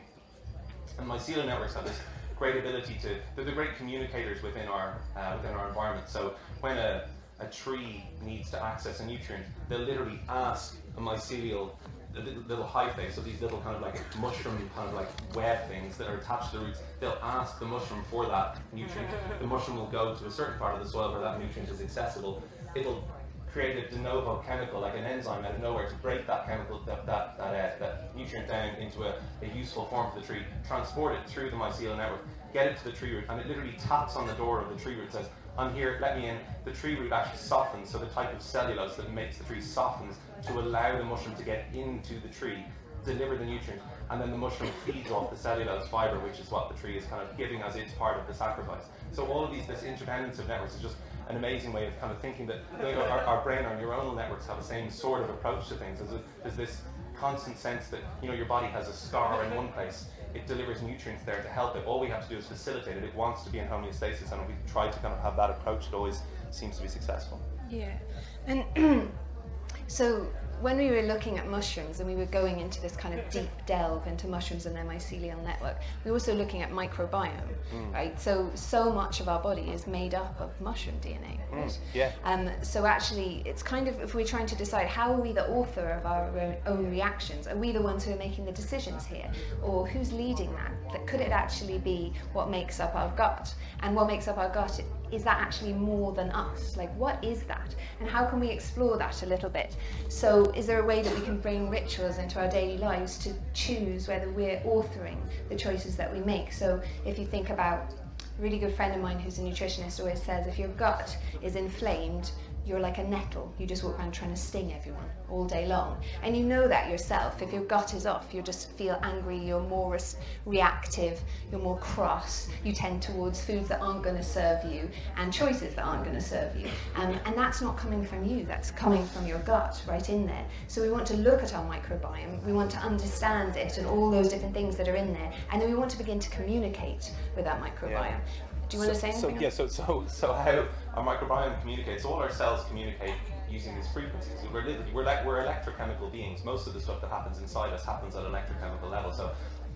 And mycelial networks have this great ability to, they're the great communicators within our, uh, within our environment. So when a, a tree needs to access a nutrient, they'll literally ask a mycelial the little, little hyphae, so these little kind of like mushroom kind of like web things that are attached to the roots, they'll ask the mushroom for that nutrient. The mushroom will go to a certain part of the soil where that nutrient is accessible. It'll create a de novo chemical, like an enzyme out of nowhere, to break that chemical, that, that, that, uh, that nutrient down into a, a, useful form for the tree, transport it through the mycelial network, get it to the tree root, and it literally taps on the door of the tree root says, I'm here, let me in. The tree root actually softens, so the type of cellulose that makes the tree softens to allow the mushroom to get into the tree, deliver the nutrient, and then the mushroom feeds off the cellulose fiber, which is what the tree is kind of giving as its part of the sacrifice. So all of these, this interdependence of networks is just an amazing way of kind of thinking that our, our, brain, our neuronal networks have the same sort of approach to things. There's, a, there's this constant sense that you know your body has a scar in one place. It delivers nutrients there to help it. All we have to do is facilitate it. It wants to be in homeostasis, and we try to kind of have that approach, it always seems to be successful. Yeah, and so when we were looking at mushrooms and we were going into this kind of deep delve into mushrooms and their mycelial network, we were also looking at microbiome, mm. right? So, so much of our body is made up of mushroom DNA, mm, right? Mm, yeah. Um, so actually, it's kind of, if we're trying to decide how are we the author of our own reactions, are we the ones who are making the decisions here? Or who's leading that? That could it actually be what makes up our gut? And what makes up our gut is that actually more than us? Like, what is that? And how can we explore that a little bit? So, is there a way that we can bring rituals into our daily lives to choose whether we're authoring the choices that we make? So, if you think about a really good friend of mine who's a nutritionist always says if your gut is inflamed, you're like a nettle. You just walk around trying to sting everyone all day long. And you know that yourself. If your gut is off, you just feel angry, you're more re- reactive, you're more cross, you tend towards foods that aren't going to serve you and choices that aren't going to serve you. Um, and that's not coming from you, that's coming from your gut right in there. So we want to look at our microbiome, we want to understand it and all those different things that are in there. And then we want to begin to communicate with that microbiome. Yeah. Do you want so, to say anything? So, yeah, so, so, so how our microbiome communicates, all our cells communicate using these frequencies. We're, literally, we're, like, we're electrochemical beings. Most of the stuff that happens inside us happens at an electrochemical level. So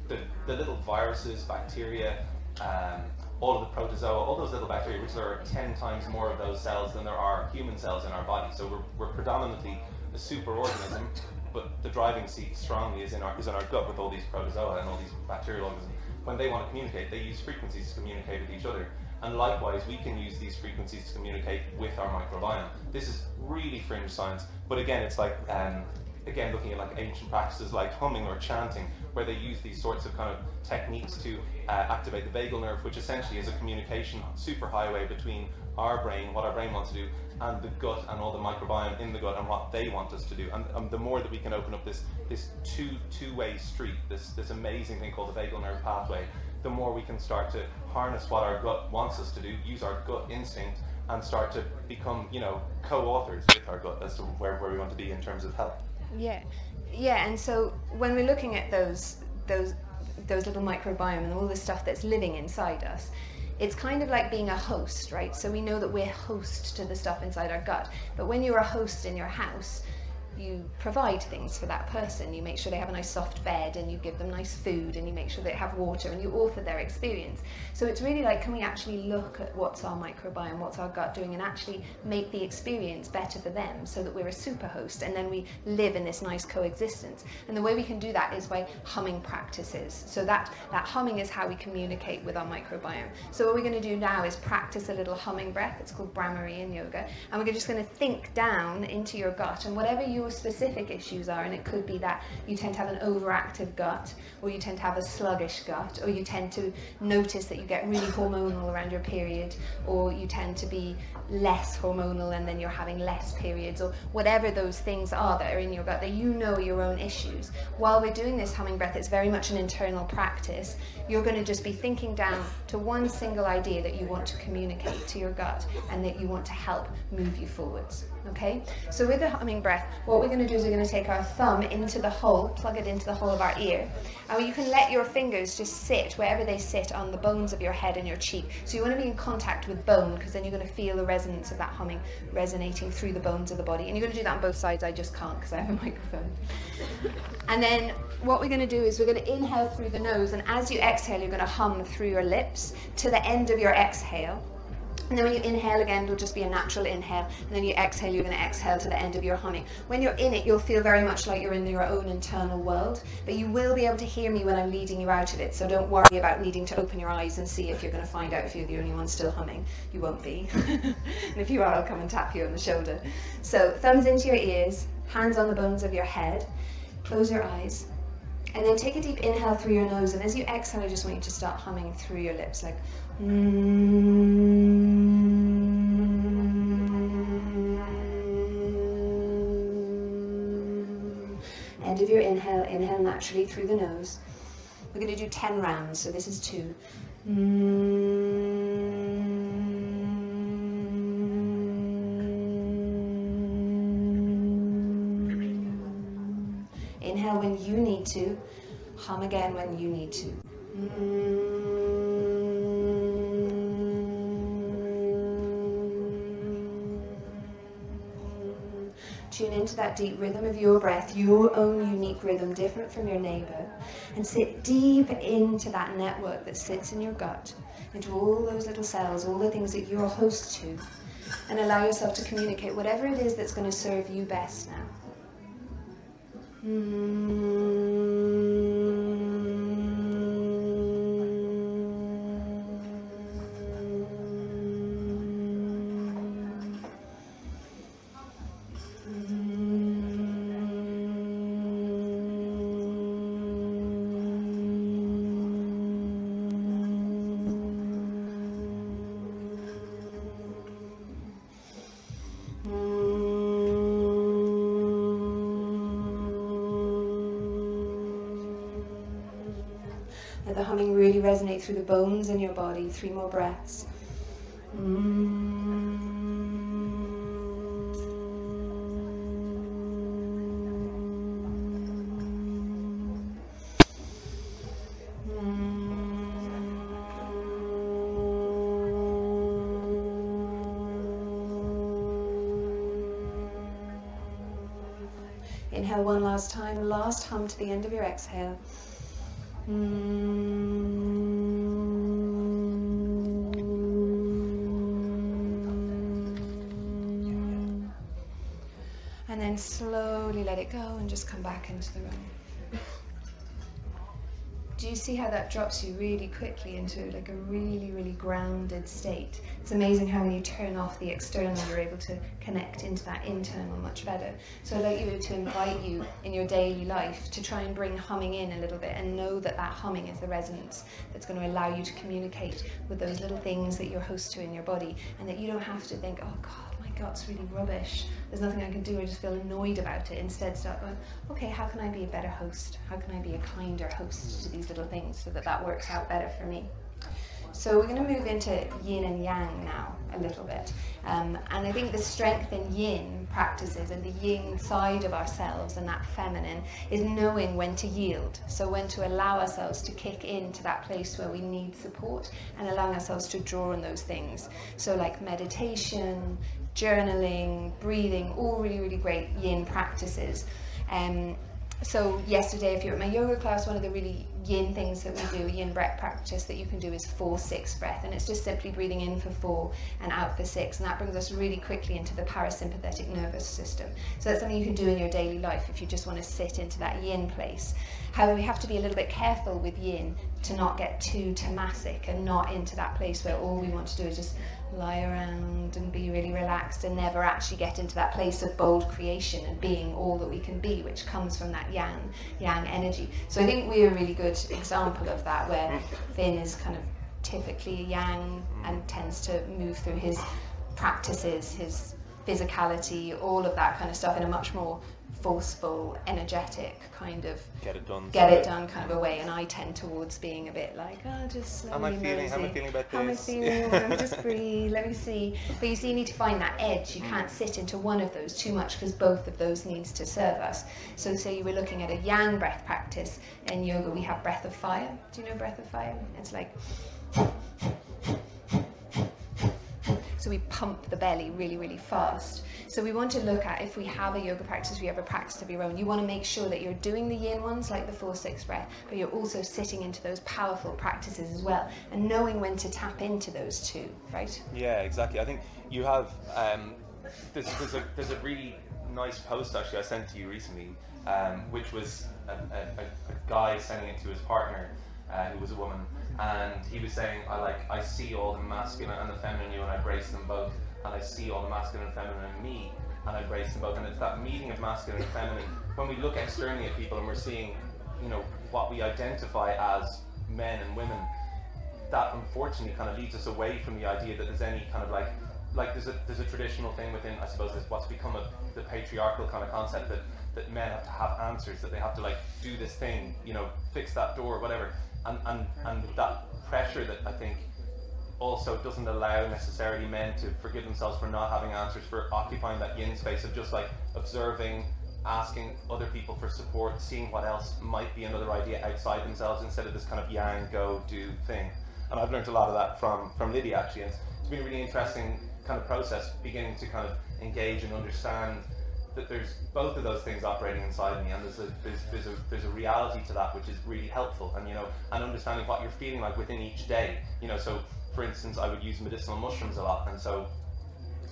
the, the little viruses, bacteria, um, all of the protozoa, all those little bacteria, which there are 10 times more of those cells than there are human cells in our body. So we're, we're predominantly a superorganism, but the driving seat strongly is in our is in our gut with all these protozoa and all these bacterial organisms when they want to communicate, they use frequencies to communicate with each other. And likewise, we can use these frequencies to communicate with our microbiome. This is really fringe science, but again, it's like, um, again, looking at like ancient practices like humming or chanting, where they use these sorts of kind of techniques to uh, activate the vagal nerve, which essentially is a communication superhighway between our brain, what our brain wants to do, and the gut and all the microbiome in the gut and what they want us to do. And, and the more that we can open up this this two two way street, this this amazing thing called the vagal nerve pathway, the more we can start to harness what our gut wants us to do, use our gut instinct, and start to become you know co-authors with our gut as to where, where we want to be in terms of health. Yeah, yeah. And so when we're looking at those those those little microbiome and all the stuff that's living inside us, it's kind of like being a host, right? So we know that we're host to the stuff inside our gut. But when you're a host in your house, you provide things for that person. You make sure they have a nice soft bed and you give them nice food and you make sure they have water and you author their experience. So it's really like, can we actually look at what's our microbiome, what's our gut doing, and actually make the experience better for them so that we're a super host and then we live in this nice coexistence. And the way we can do that is by humming practices. So that, that humming is how we communicate with our microbiome. So what we're going to do now is practice a little humming breath. It's called Bhramari in yoga. And we're just going to think down into your gut and whatever your specific issues are, and it could be that you tend to have an overactive gut, or you tend to have a sluggish gut, or you tend to notice that you get really hormonal around your period, or you tend to be less hormonal and then you're having less periods, or whatever those things are that are in your gut, that you know your own issues. While we're doing this humming breath, it's very much an internal practice. You're going to just be thinking down to one single idea that you want to communicate to your gut and that you want to help move you forwards. Okay? So with the humming breath, what we're going to do is we're going to take our thumb into the hole, plug it into the hole of our ear, and you can let your fingers just sit wherever they sit on the bones of your head and your cheek. So you want to be in contact with bone because then you're going to feel the resonance of that humming resonating through the bones of the body. And you're going to do that on both sides. I just can't because I have a microphone. And then what we're going to do is we're going to inhale through the nose, and as you exhale, you're going to hum through your lips to the end of your exhale. And then when you inhale again, it'll just be a natural inhale. And then you exhale, you're going to exhale to the end of your humming. When you're in it, you'll feel very much like you're in your own internal world. But you will be able to hear me when I'm leading you out of it. So don't worry about needing to open your eyes and see if you're going to find out if you're the only one still humming. You won't be. and if you are, I'll come and tap you on the shoulder. So thumbs into your ears, hands on the bones of your head. Close your eyes. And then take a deep inhale through your nose. And as you exhale, I just want you to start humming through your lips like. Mm. End of your inhale, inhale naturally through the nose. We're going to do 10 rounds, so this is two. Inhale when you need to, hum again when you need to. Tune into that deep rhythm of your breath, your own unique rhythm, different from your neighbor, and sit deep into that network that sits in your gut, into all those little cells, all the things that you're host to, and allow yourself to communicate whatever it is that's going to serve you best now. Let through the bones in your body. Three more breaths. Inhale one last time. Last hum to the end of your exhale. And then slowly let it go and just come back into the room. Do you see how that drops you really quickly into like a really, really grounded state? It's amazing how when you turn off the external, you're able to connect into that internal much better. So I'd like you to invite you in your daily life to try and bring humming in a little bit and know that that humming is the resonance that's going to allow you to communicate with those little things that you're host to in your body and that you don't have to think, oh God, gut's oh, really rubbish. There's nothing I can do. I just feel annoyed about it. Instead, start going, okay, how can I be a better host? How can I be a kinder host to these little things so that that works out better for me? So we're going to move into yin and yang now a little bit. Um, and I think the strength in yin practices and the yin side of ourselves and that feminine is knowing when to yield. So when to allow ourselves to kick into that place where we need support and allowing ourselves to draw on those things. So like meditation, journaling, breathing, all really, really great yin practices. Um, so yesterday, if you're at my yoga class, one of the really yin things that we do, yin breath practice that you can do is four six breath, and it's just simply breathing in for four and out for six, and that brings us really quickly into the parasympathetic nervous system. So that's something you can do in your daily life if you just want to sit into that yin place. However, we have to be a little bit careful with yin to not get too tamasic and not into that place where all we want to do is just lie around and be really relaxed and never actually get into that place of bold creation and being all that we can be, which comes from that yang, yang energy. So I think we're a really good example of that, where Finn is kind of typically yang and tends to move through his practices, his physicality, all of that kind of stuff in a much more forceful, energetic kind of get it done. Get it done kind of a way, and I tend towards being a bit like, oh, just slowly How am I feeling? How am I feeling about this? How am I feeling? just breathe. Let me see. But you see, you need to find that edge. You can't sit into one of those too much because both of those needs to serve us. So, say you were looking at a yang breath practice in yoga. We have breath of fire. Do you know breath of fire? It's like. So we pump the belly really, really fast. So we want to look at if we have a yoga practice, we have a practice of your own. You want to make sure that you're doing the yin ones like the four six breath, but you're also sitting into those powerful practices as well, and knowing when to tap into those two, right? Yeah, exactly. I think you have um, there's, there's a there's a really nice post actually I sent to you recently, um, which was a, a, a guy sending it to his partner, uh, who was a woman, and he was saying, I like I see all the masculine and the feminine in you, and I embrace them both, and I see all the masculine and feminine in me, and I embrace them both, and it's that meeting of masculine and feminine. When we look externally at people and we're seeing, you know, what we identify as men and women, that unfortunately kind of leads us away from the idea that there's any kind of like like there's a there's a traditional thing within I suppose there's what's become a, the patriarchal kind of concept that that men have to have answers that they have to like do this thing you know fix that door whatever and and and that pressure that I think also doesn't allow necessarily men to forgive themselves for not having answers for occupying that yin space of just like observing asking other people for support seeing what else might be another idea outside themselves instead of this kind of yang go do thing. And I've learned a lot of that from from Lydia actually. And it's, been a really interesting kind of process beginning to kind of engage and understand that there's both of those things operating inside me and there's a there's, there's a there's a reality to that which is really helpful. And you know and understanding what you're feeling like within each day. You know so for instance I would use medicinal mushrooms a lot and so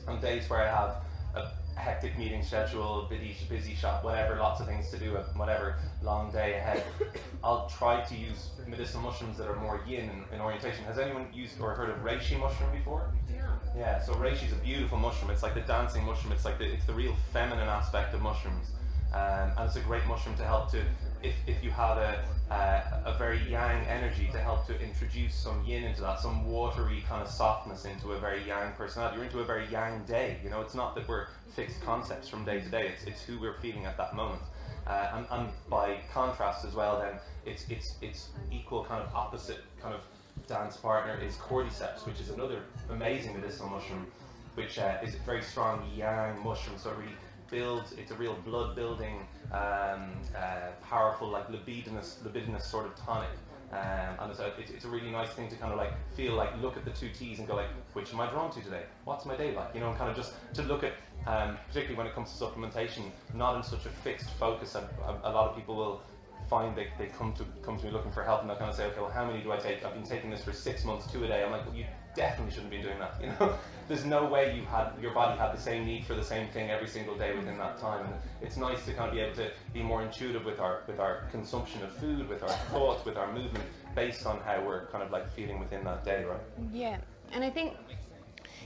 on days where I have a hectic meeting schedule, busy, busy shop, whatever, lots of things to do, whatever, long day ahead, I'll try to use medicinal mushrooms that are more yin in, in orientation. Has anyone used or heard of reishi mushroom before? Yeah. Yeah, so reishi is a beautiful mushroom. It's like the dancing mushroom. It's like the, it's the real feminine aspect of mushrooms. Um, and it's a great mushroom to help to, if, if you had a, uh, a very yang energy to help to introduce some yin into that, some watery kind of softness into a very yang personality. You're into a very yang day. You know, it's not that we're fixed concepts from day to day. It's, it's who we're feeling at that moment. Uh, and, and by contrast as well, then it's it's it's equal kind of opposite kind of dance partner is cordyceps, which is another amazing medicinal mushroom, which uh, is a very strong yang mushroom. So really builds. It's a real blood building, um, uh, powerful like libidinous libidinous sort of tonic. Um, and it's a, it's, it's a really nice thing to kind of like feel like look at the two T's and go like, which am I drawn to today? What's my day like? You know, and kind of just to look at, um, particularly when it comes to supplementation, not in such a fixed focus. A, a, a lot of people will find they, they come to come to me looking for help and they'll kind of say, okay, well, how many do I take? I've been taking this for six months, two a day. I'm like, well, you definitely shouldn't be doing that. You know, there's no way you had your body had the same need for the same thing every single day within that time. And it's nice to kind of be able to be more intuitive with our with our consumption of food, with our thoughts, with our movement, based on how we're kind of like feeling within that day, right? Yeah, and I think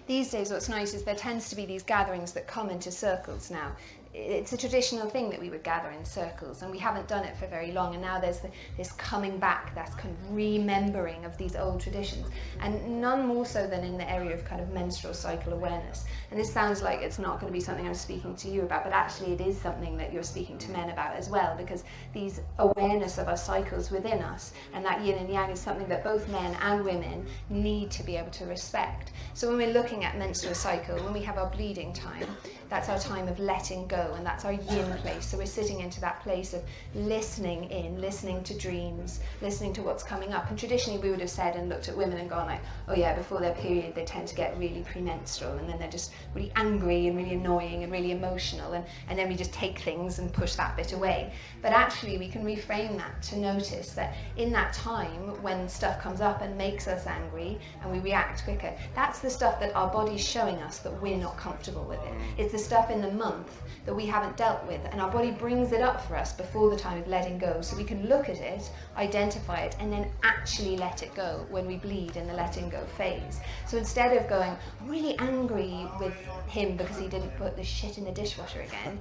these days what's nice is there tends to be these gatherings that come into circles now it's a traditional thing that we would gather in circles, and we haven't done it for very long. And now there's the, this coming back, that kind of remembering of these old traditions, and none more so than in the area of kind of menstrual cycle awareness. And this sounds like it's not going to be something I'm speaking to you about, but actually it is something that you're speaking to men about as well, because these awareness of our cycles within us and that yin and yang is something that both men and women need to be able to respect. So when we're looking at menstrual cycle, when we have our bleeding time, that's our time of letting go, and that's our yin place. So we're sitting into that place of listening in, listening to dreams, listening to what's coming up. And traditionally, we would have said and looked at women and gone like, oh yeah, before their period, they tend to get really premenstrual, and then they're just really angry and really annoying and really emotional, and, and then we just take things and push that bit away. But actually, we can reframe that to notice that in that time when stuff comes up and makes us angry and we react quicker, that's the stuff that our body's showing us that we're not comfortable with it. It's the stuff in the month that we haven't dealt with, and our body brings it up for us before the time of letting go. So we can look at it, identify it, and then actually let it go when we bleed in the letting go phase. So instead of going, I'm really angry with him because he didn't put the shit in the dishwasher again,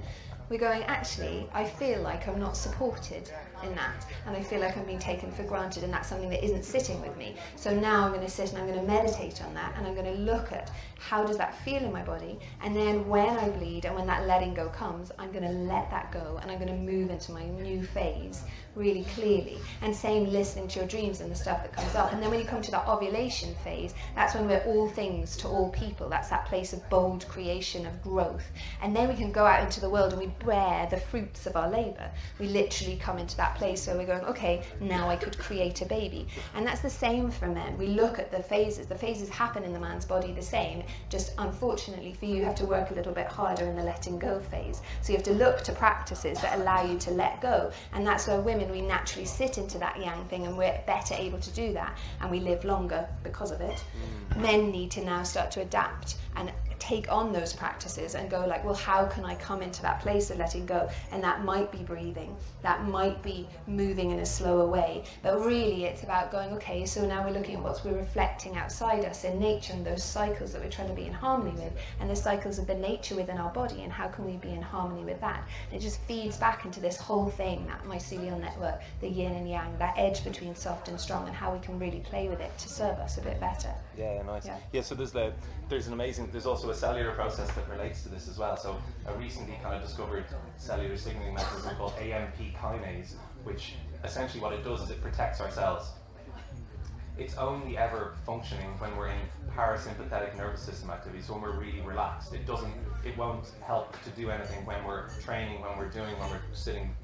we're going, actually, I feel like I'm not supported in that, and I feel like I'm being taken for granted, and that's something that isn't sitting with me. So now I'm going to sit and I'm going to meditate on that, and I'm going to look at how does that feel in my body, and then when I bleed and when that letting go comes, I'm going to let that go, and I'm going to move into my new phase really clearly. And same listening to your dreams and the stuff that comes up. And then when you come to that ovulation phase, that's when we're all things to all people. That's that place of bold creation, of growth. And then we can go out into the world and we bear the fruits of our labor. We literally come into that place where we're going, okay, now I could create a baby. And that's the same for men. We look at the phases. The phases happen in the man's body the same. Just unfortunately for you, you have to work a little bit harder in the letting go phase. So you have to look to practices that allow you to let go. And that's where women, we naturally sit into that yang thing and we're better able to do that and we live longer because of it. Mm. Men need to now start to adapt and take on those practices and go like well how can i come into that place of letting go and that might be breathing that might be moving in a slower way but really it's about going okay so now we're looking at what we're reflecting outside us in nature and those cycles that we're trying to be in harmony with and the cycles of the nature within our body and how can we be in harmony with that and it just feeds back into this whole thing that mycelial network the yin and yang that edge between soft and strong and how we can really play with it to serve us a bit better Yeah, nice. Yeah. Yeah. so there's the there's an amazing there's also a cellular process that relates to this as well. So I recently kind of discovered cellular signaling mechanism called AMP kinase, which essentially what it does is it protects our cells. It's only ever functioning when we're in parasympathetic nervous system activities, when we're really relaxed. It doesn't it won't help to do anything when we're training, when we're doing, when we're sitting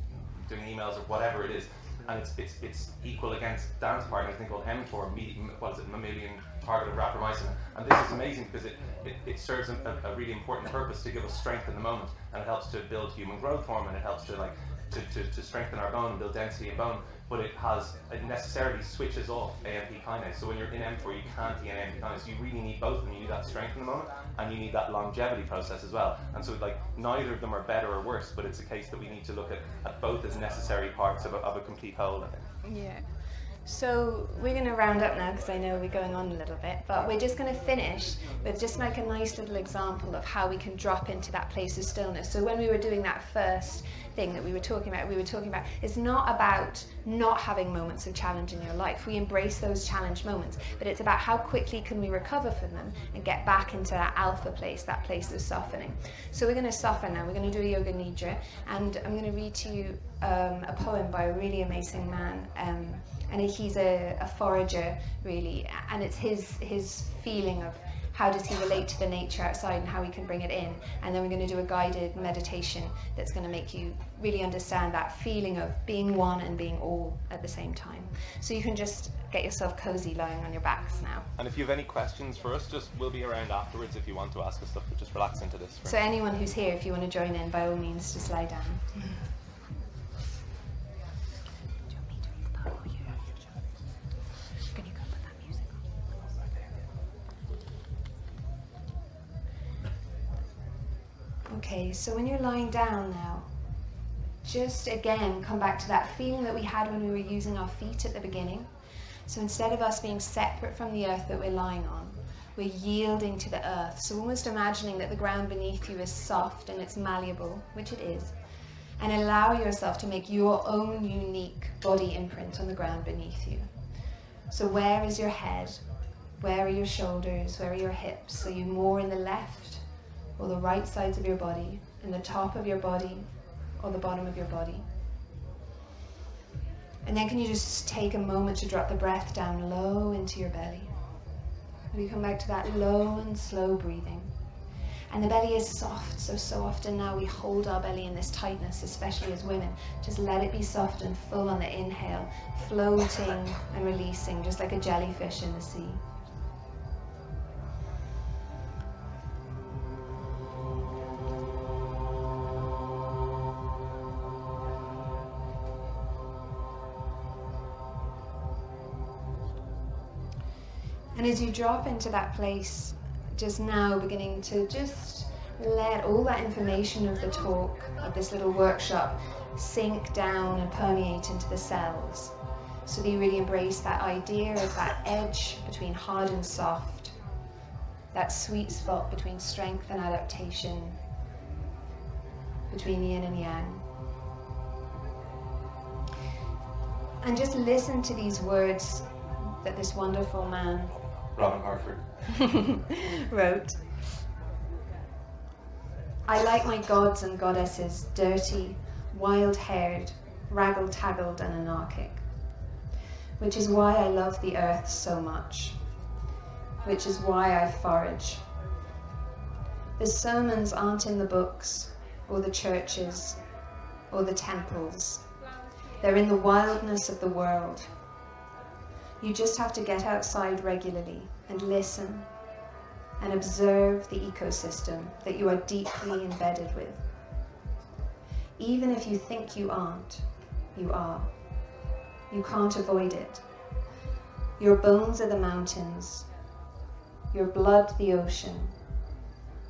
doing emails or whatever it is. And it's, it's, it's equal against dance partner, I think called mTOR, me- what is it, mammalian targeted rapamycin. And this is amazing because it, it, it serves a, a really important purpose to give us strength in the moment. And it helps to build human growth hormone, and it helps to like to, to, to strengthen our bone and build density in bone. But it has it necessarily switches off AMP kinase. So when you're in mTOR, you can't be in AMP kinase. You really need both of them. You need that strength in the moment, and you need that longevity process as well. And so like neither of them are better or worse, but it's a case that we need to look at, at both as necessary parts of a, of a complete whole. I think. Yeah. So we're going to round up now because I know we're going on a little bit, but we're just going to finish with just like a nice little example of how we can drop into that place of stillness. So when we were doing that first thing that we were talking about, we were talking about it's not about not having moments of challenge in your life. We embrace those challenge moments, but it's about how quickly can we recover from them and get back into that alpha place, that place of softening. So we're going to soften now. We're going to do a yoga nidra, and I'm going to read to you um, a poem by a really amazing man. Um, and he's a, a forager really and it's his his feeling of how does he relate to the nature outside and how we can bring it in and then we're going to do a guided meditation that's going to make you really understand that feeling of being one and being all at the same time so you can just get yourself cozy lying on your backs now And if you have any questions for us, just we'll be around afterwards if you want to ask us stuff. But just relax into this. so anyone who's here if you want to join in by all means just lie down Okay, so when you're lying down now, just again come back to that feeling that we had when we were using our feet at the beginning. So instead of us being separate from the earth that we're lying on, We're yielding to the earth. So almost imagining that the ground beneath you is soft and it's malleable, which it is. And allow yourself to make your own unique body imprint on the ground beneath you. So where is your head? Where are your shoulders? Where are your hips? Are you more in the left or the right sides of your body? In the top of your body or the bottom of your body? And then can you just take a moment to drop the breath down low into your belly? We come back to that low and slow breathing. And the belly is soft, so so often now we hold our belly in this tightness, especially as women. Just let it be soft and full on the inhale, floating and releasing, just like a jellyfish in the sea. And as you drop into that place, just now beginning to just let all that information of the talk, of this little workshop, sink down and permeate into the cells. So that you really embrace that idea of that edge between hard and soft, that sweet spot between strength and adaptation, between yin and yang. And just listen to these words that this wonderful man Robin Harford. wrote. I like my gods and goddesses dirty, wild haired, raggle taggled, and anarchic. Which is why I love the earth so much. Which is why I forage. The sermons aren't in the books, or the churches, or the temples. They're in the wildness of the world you just have to get outside regularly and listen and observe the ecosystem that you are deeply embedded with. Even if you think you aren't, you are. You can't avoid it. Your bones are the mountains, your blood the ocean,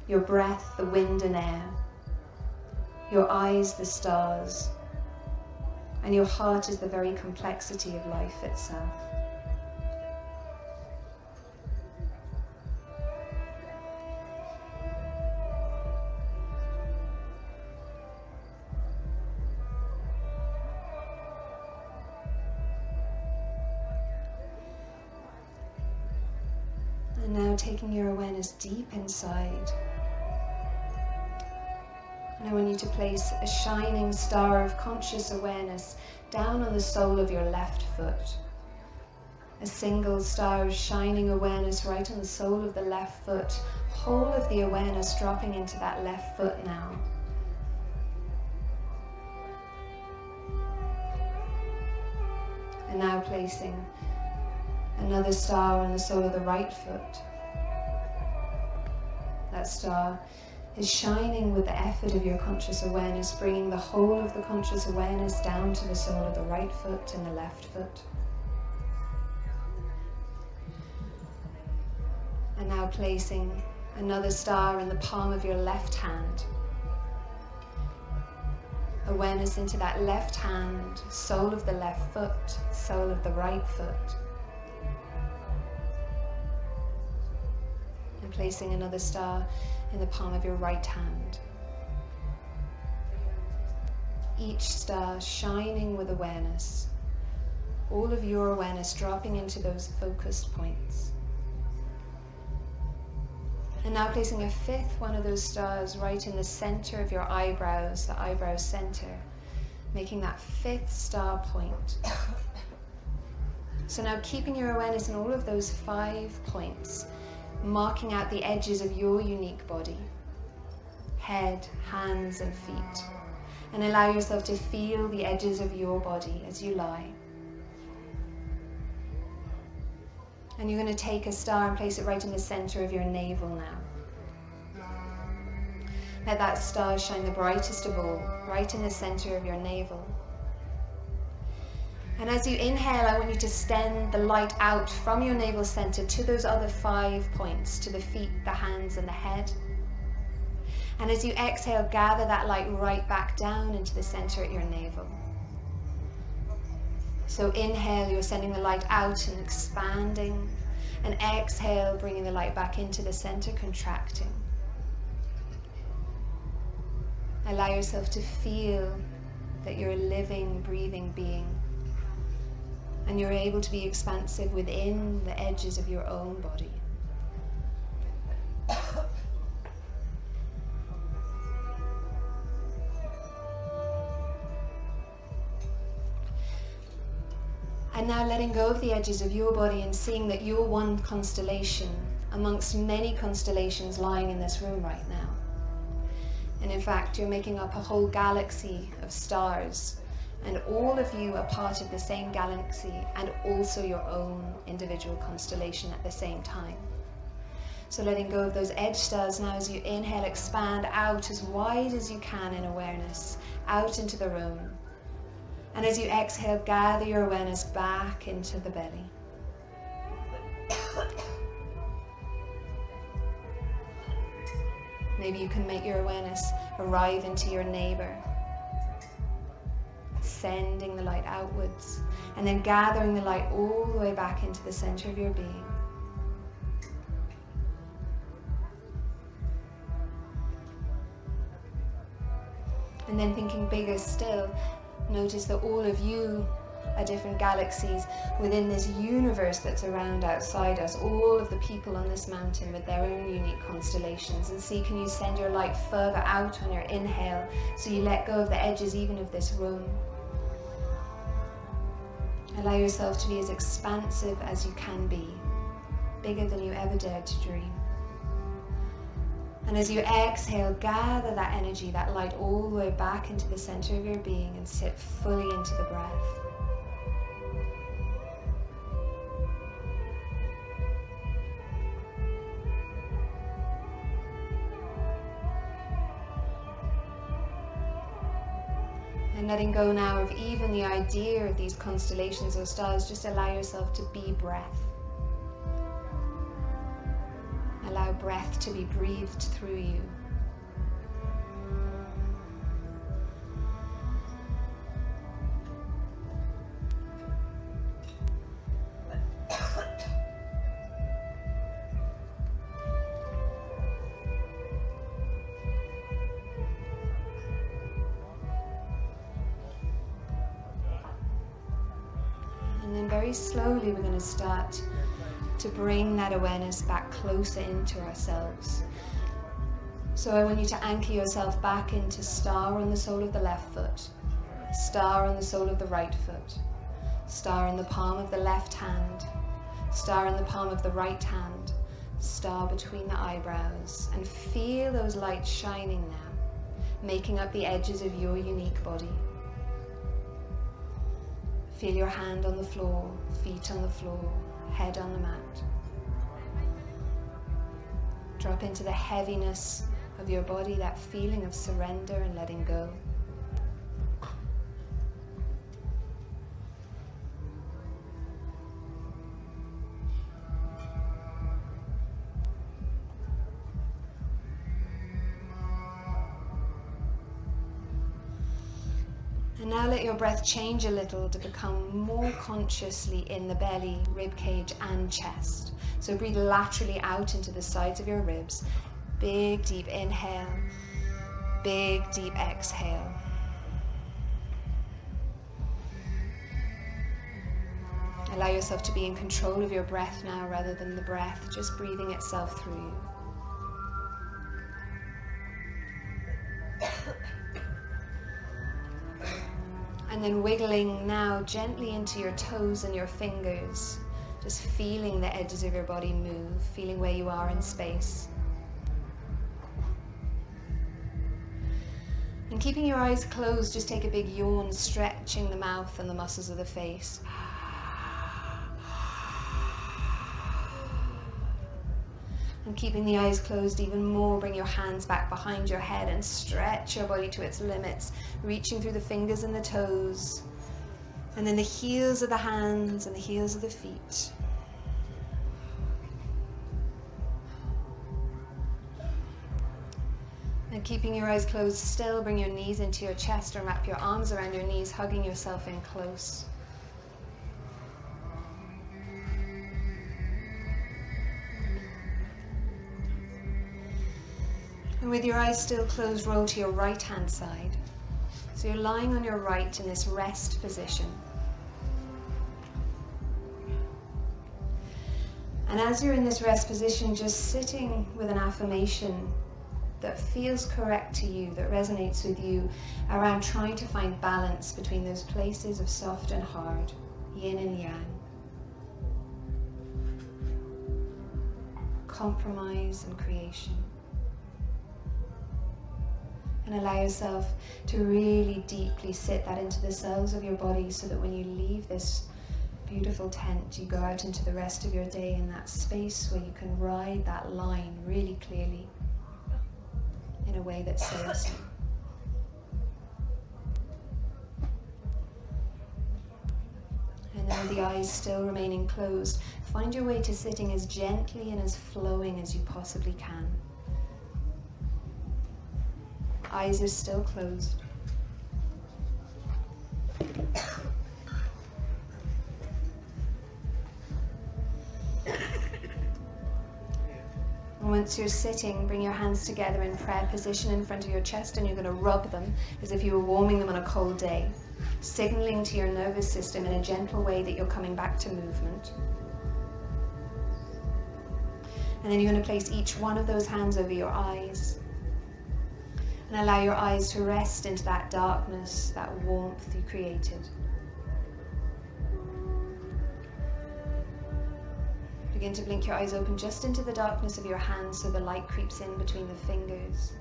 your breath the wind and air, your eyes the stars, and your heart is the very complexity of life itself. Awareness deep inside. And I want you to place a shining star of conscious awareness down on the sole of your left foot. A single star of shining awareness right on the sole of the left foot. Whole of the awareness dropping into that left foot now. And now placing another star on the sole of the right foot that star is shining with the effort of your conscious awareness, bringing the whole of the conscious awareness down to the sole of the right foot and the left foot. And now placing another star in the palm of your left hand. Awareness into that left hand, sole of the left foot, sole of the right foot. Placing another star in the palm of your right hand. Each star shining with awareness, all of your awareness dropping into those focused points. And now placing a fifth one of those stars right in the center of your eyebrows, the eyebrow center, making that fifth star point. So now keeping your awareness in all of those five points, marking out the edges of your unique body head, hands, and feet. And allow yourself to feel the edges of your body as you lie. And you're going to take a star and place it right in the center of your navel now. Let that star shine the brightest of all, right in the center of your navel. And as you inhale, I want you to extend the light out from your navel center to those other five points, to the feet, the hands, and the head. And as you exhale, gather that light right back down into the center at your navel. So inhale, you're sending the light out and expanding, And exhale, bringing the light back into the center, contracting. Allow yourself to feel that you're a living, breathing being. And you're able to be expansive within the edges of your own body. And now letting go of the edges of your body and seeing that you're one constellation amongst many constellations lying in this room right now. And in fact, you're making up a whole galaxy of stars, and all of you are part of the same galaxy and also your own individual constellation at the same time. So letting go of those edge stars now as you inhale, expand out as wide as you can in awareness, out into the room. And as you exhale, gather your awareness back into the belly. Maybe you can make your awareness arrive into your neighbor, sending the light outwards, and then gathering the light all the way back into the center of your being. And then thinking bigger still, notice that all of you are different galaxies within this universe that's around outside us, all of the people on this mountain with their own unique constellations. And see, can you send your light further out on your inhale so you let go of the edges even of this room? Allow yourself to be as expansive as you can be, bigger than you ever dared to dream. And as you exhale, gather that energy, that light, all the way back into the center of your being and sit fully into the breath. Letting go now of even the idea of these constellations or stars, just allow yourself to be breath. Allow breath to be breathed through you. Start to bring that awareness back closer into ourselves. So I want you to anchor yourself back into star on the sole of the left foot, star on the sole of the right foot, star in the palm of the left hand, star in the palm of the right hand, star between the eyebrows, and feel those lights shining now, making up the edges of your unique body. Feel your hand on the floor, feet on the floor, head on the mat. Drop into the heaviness of your body, that feeling of surrender and letting go. Breath change a little to become more consciously in the belly, rib cage, and chest. So breathe laterally out into the sides of your ribs. Big deep inhale, big deep exhale. Allow yourself to be in control of your breath now rather than the breath just breathing itself through you. And then wiggling now gently into your toes and your fingers, just feeling the edges of your body move, feeling where you are in space. And keeping your eyes closed, just take a big yawn, stretching the mouth and the muscles of the face. And keeping the eyes closed even more, bring your hands back behind your head and stretch your body to its limits, reaching through the fingers and the toes, and then the heels of the hands and the heels of the feet. And keeping your eyes closed still, bring your knees into your chest or wrap your arms around your knees, hugging yourself in close. And with your eyes still closed, roll to your right hand side. So you're lying on your right in this rest position. And as you're in this rest position, just sitting with an affirmation that feels correct to you, that resonates with you, around trying to find balance between those places of soft and hard, yin and yang. Compromise and creation. And allow yourself to really deeply sit that into the cells of your body so that when you leave this beautiful tent, you go out into the rest of your day in that space where you can ride that line really clearly in a way that serves you. And then with the eyes still remaining closed, find your way to sitting as gently and as flowing as you possibly can. Eyes are still closed. Once you're sitting, bring your hands together in prayer position in front of your chest and you're going to rub them as if you were warming them on a cold day, signaling to your nervous system in a gentle way that you're coming back to movement. And then you're going to place each one of those hands over your eyes and allow your eyes to rest into that darkness, that warmth you created. Begin to blink your eyes open just into the darkness of your hands so the light creeps in between the fingers.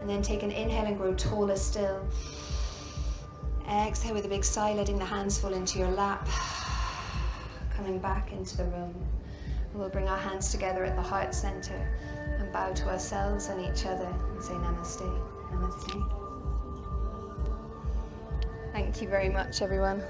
And then take an inhale and grow taller still. Exhale with a big sigh, letting the hands fall into your lap. Coming back into the room. We'll bring our hands together at the heart center bow to ourselves and each other and say namaste. Namaste. Thank you very much, everyone.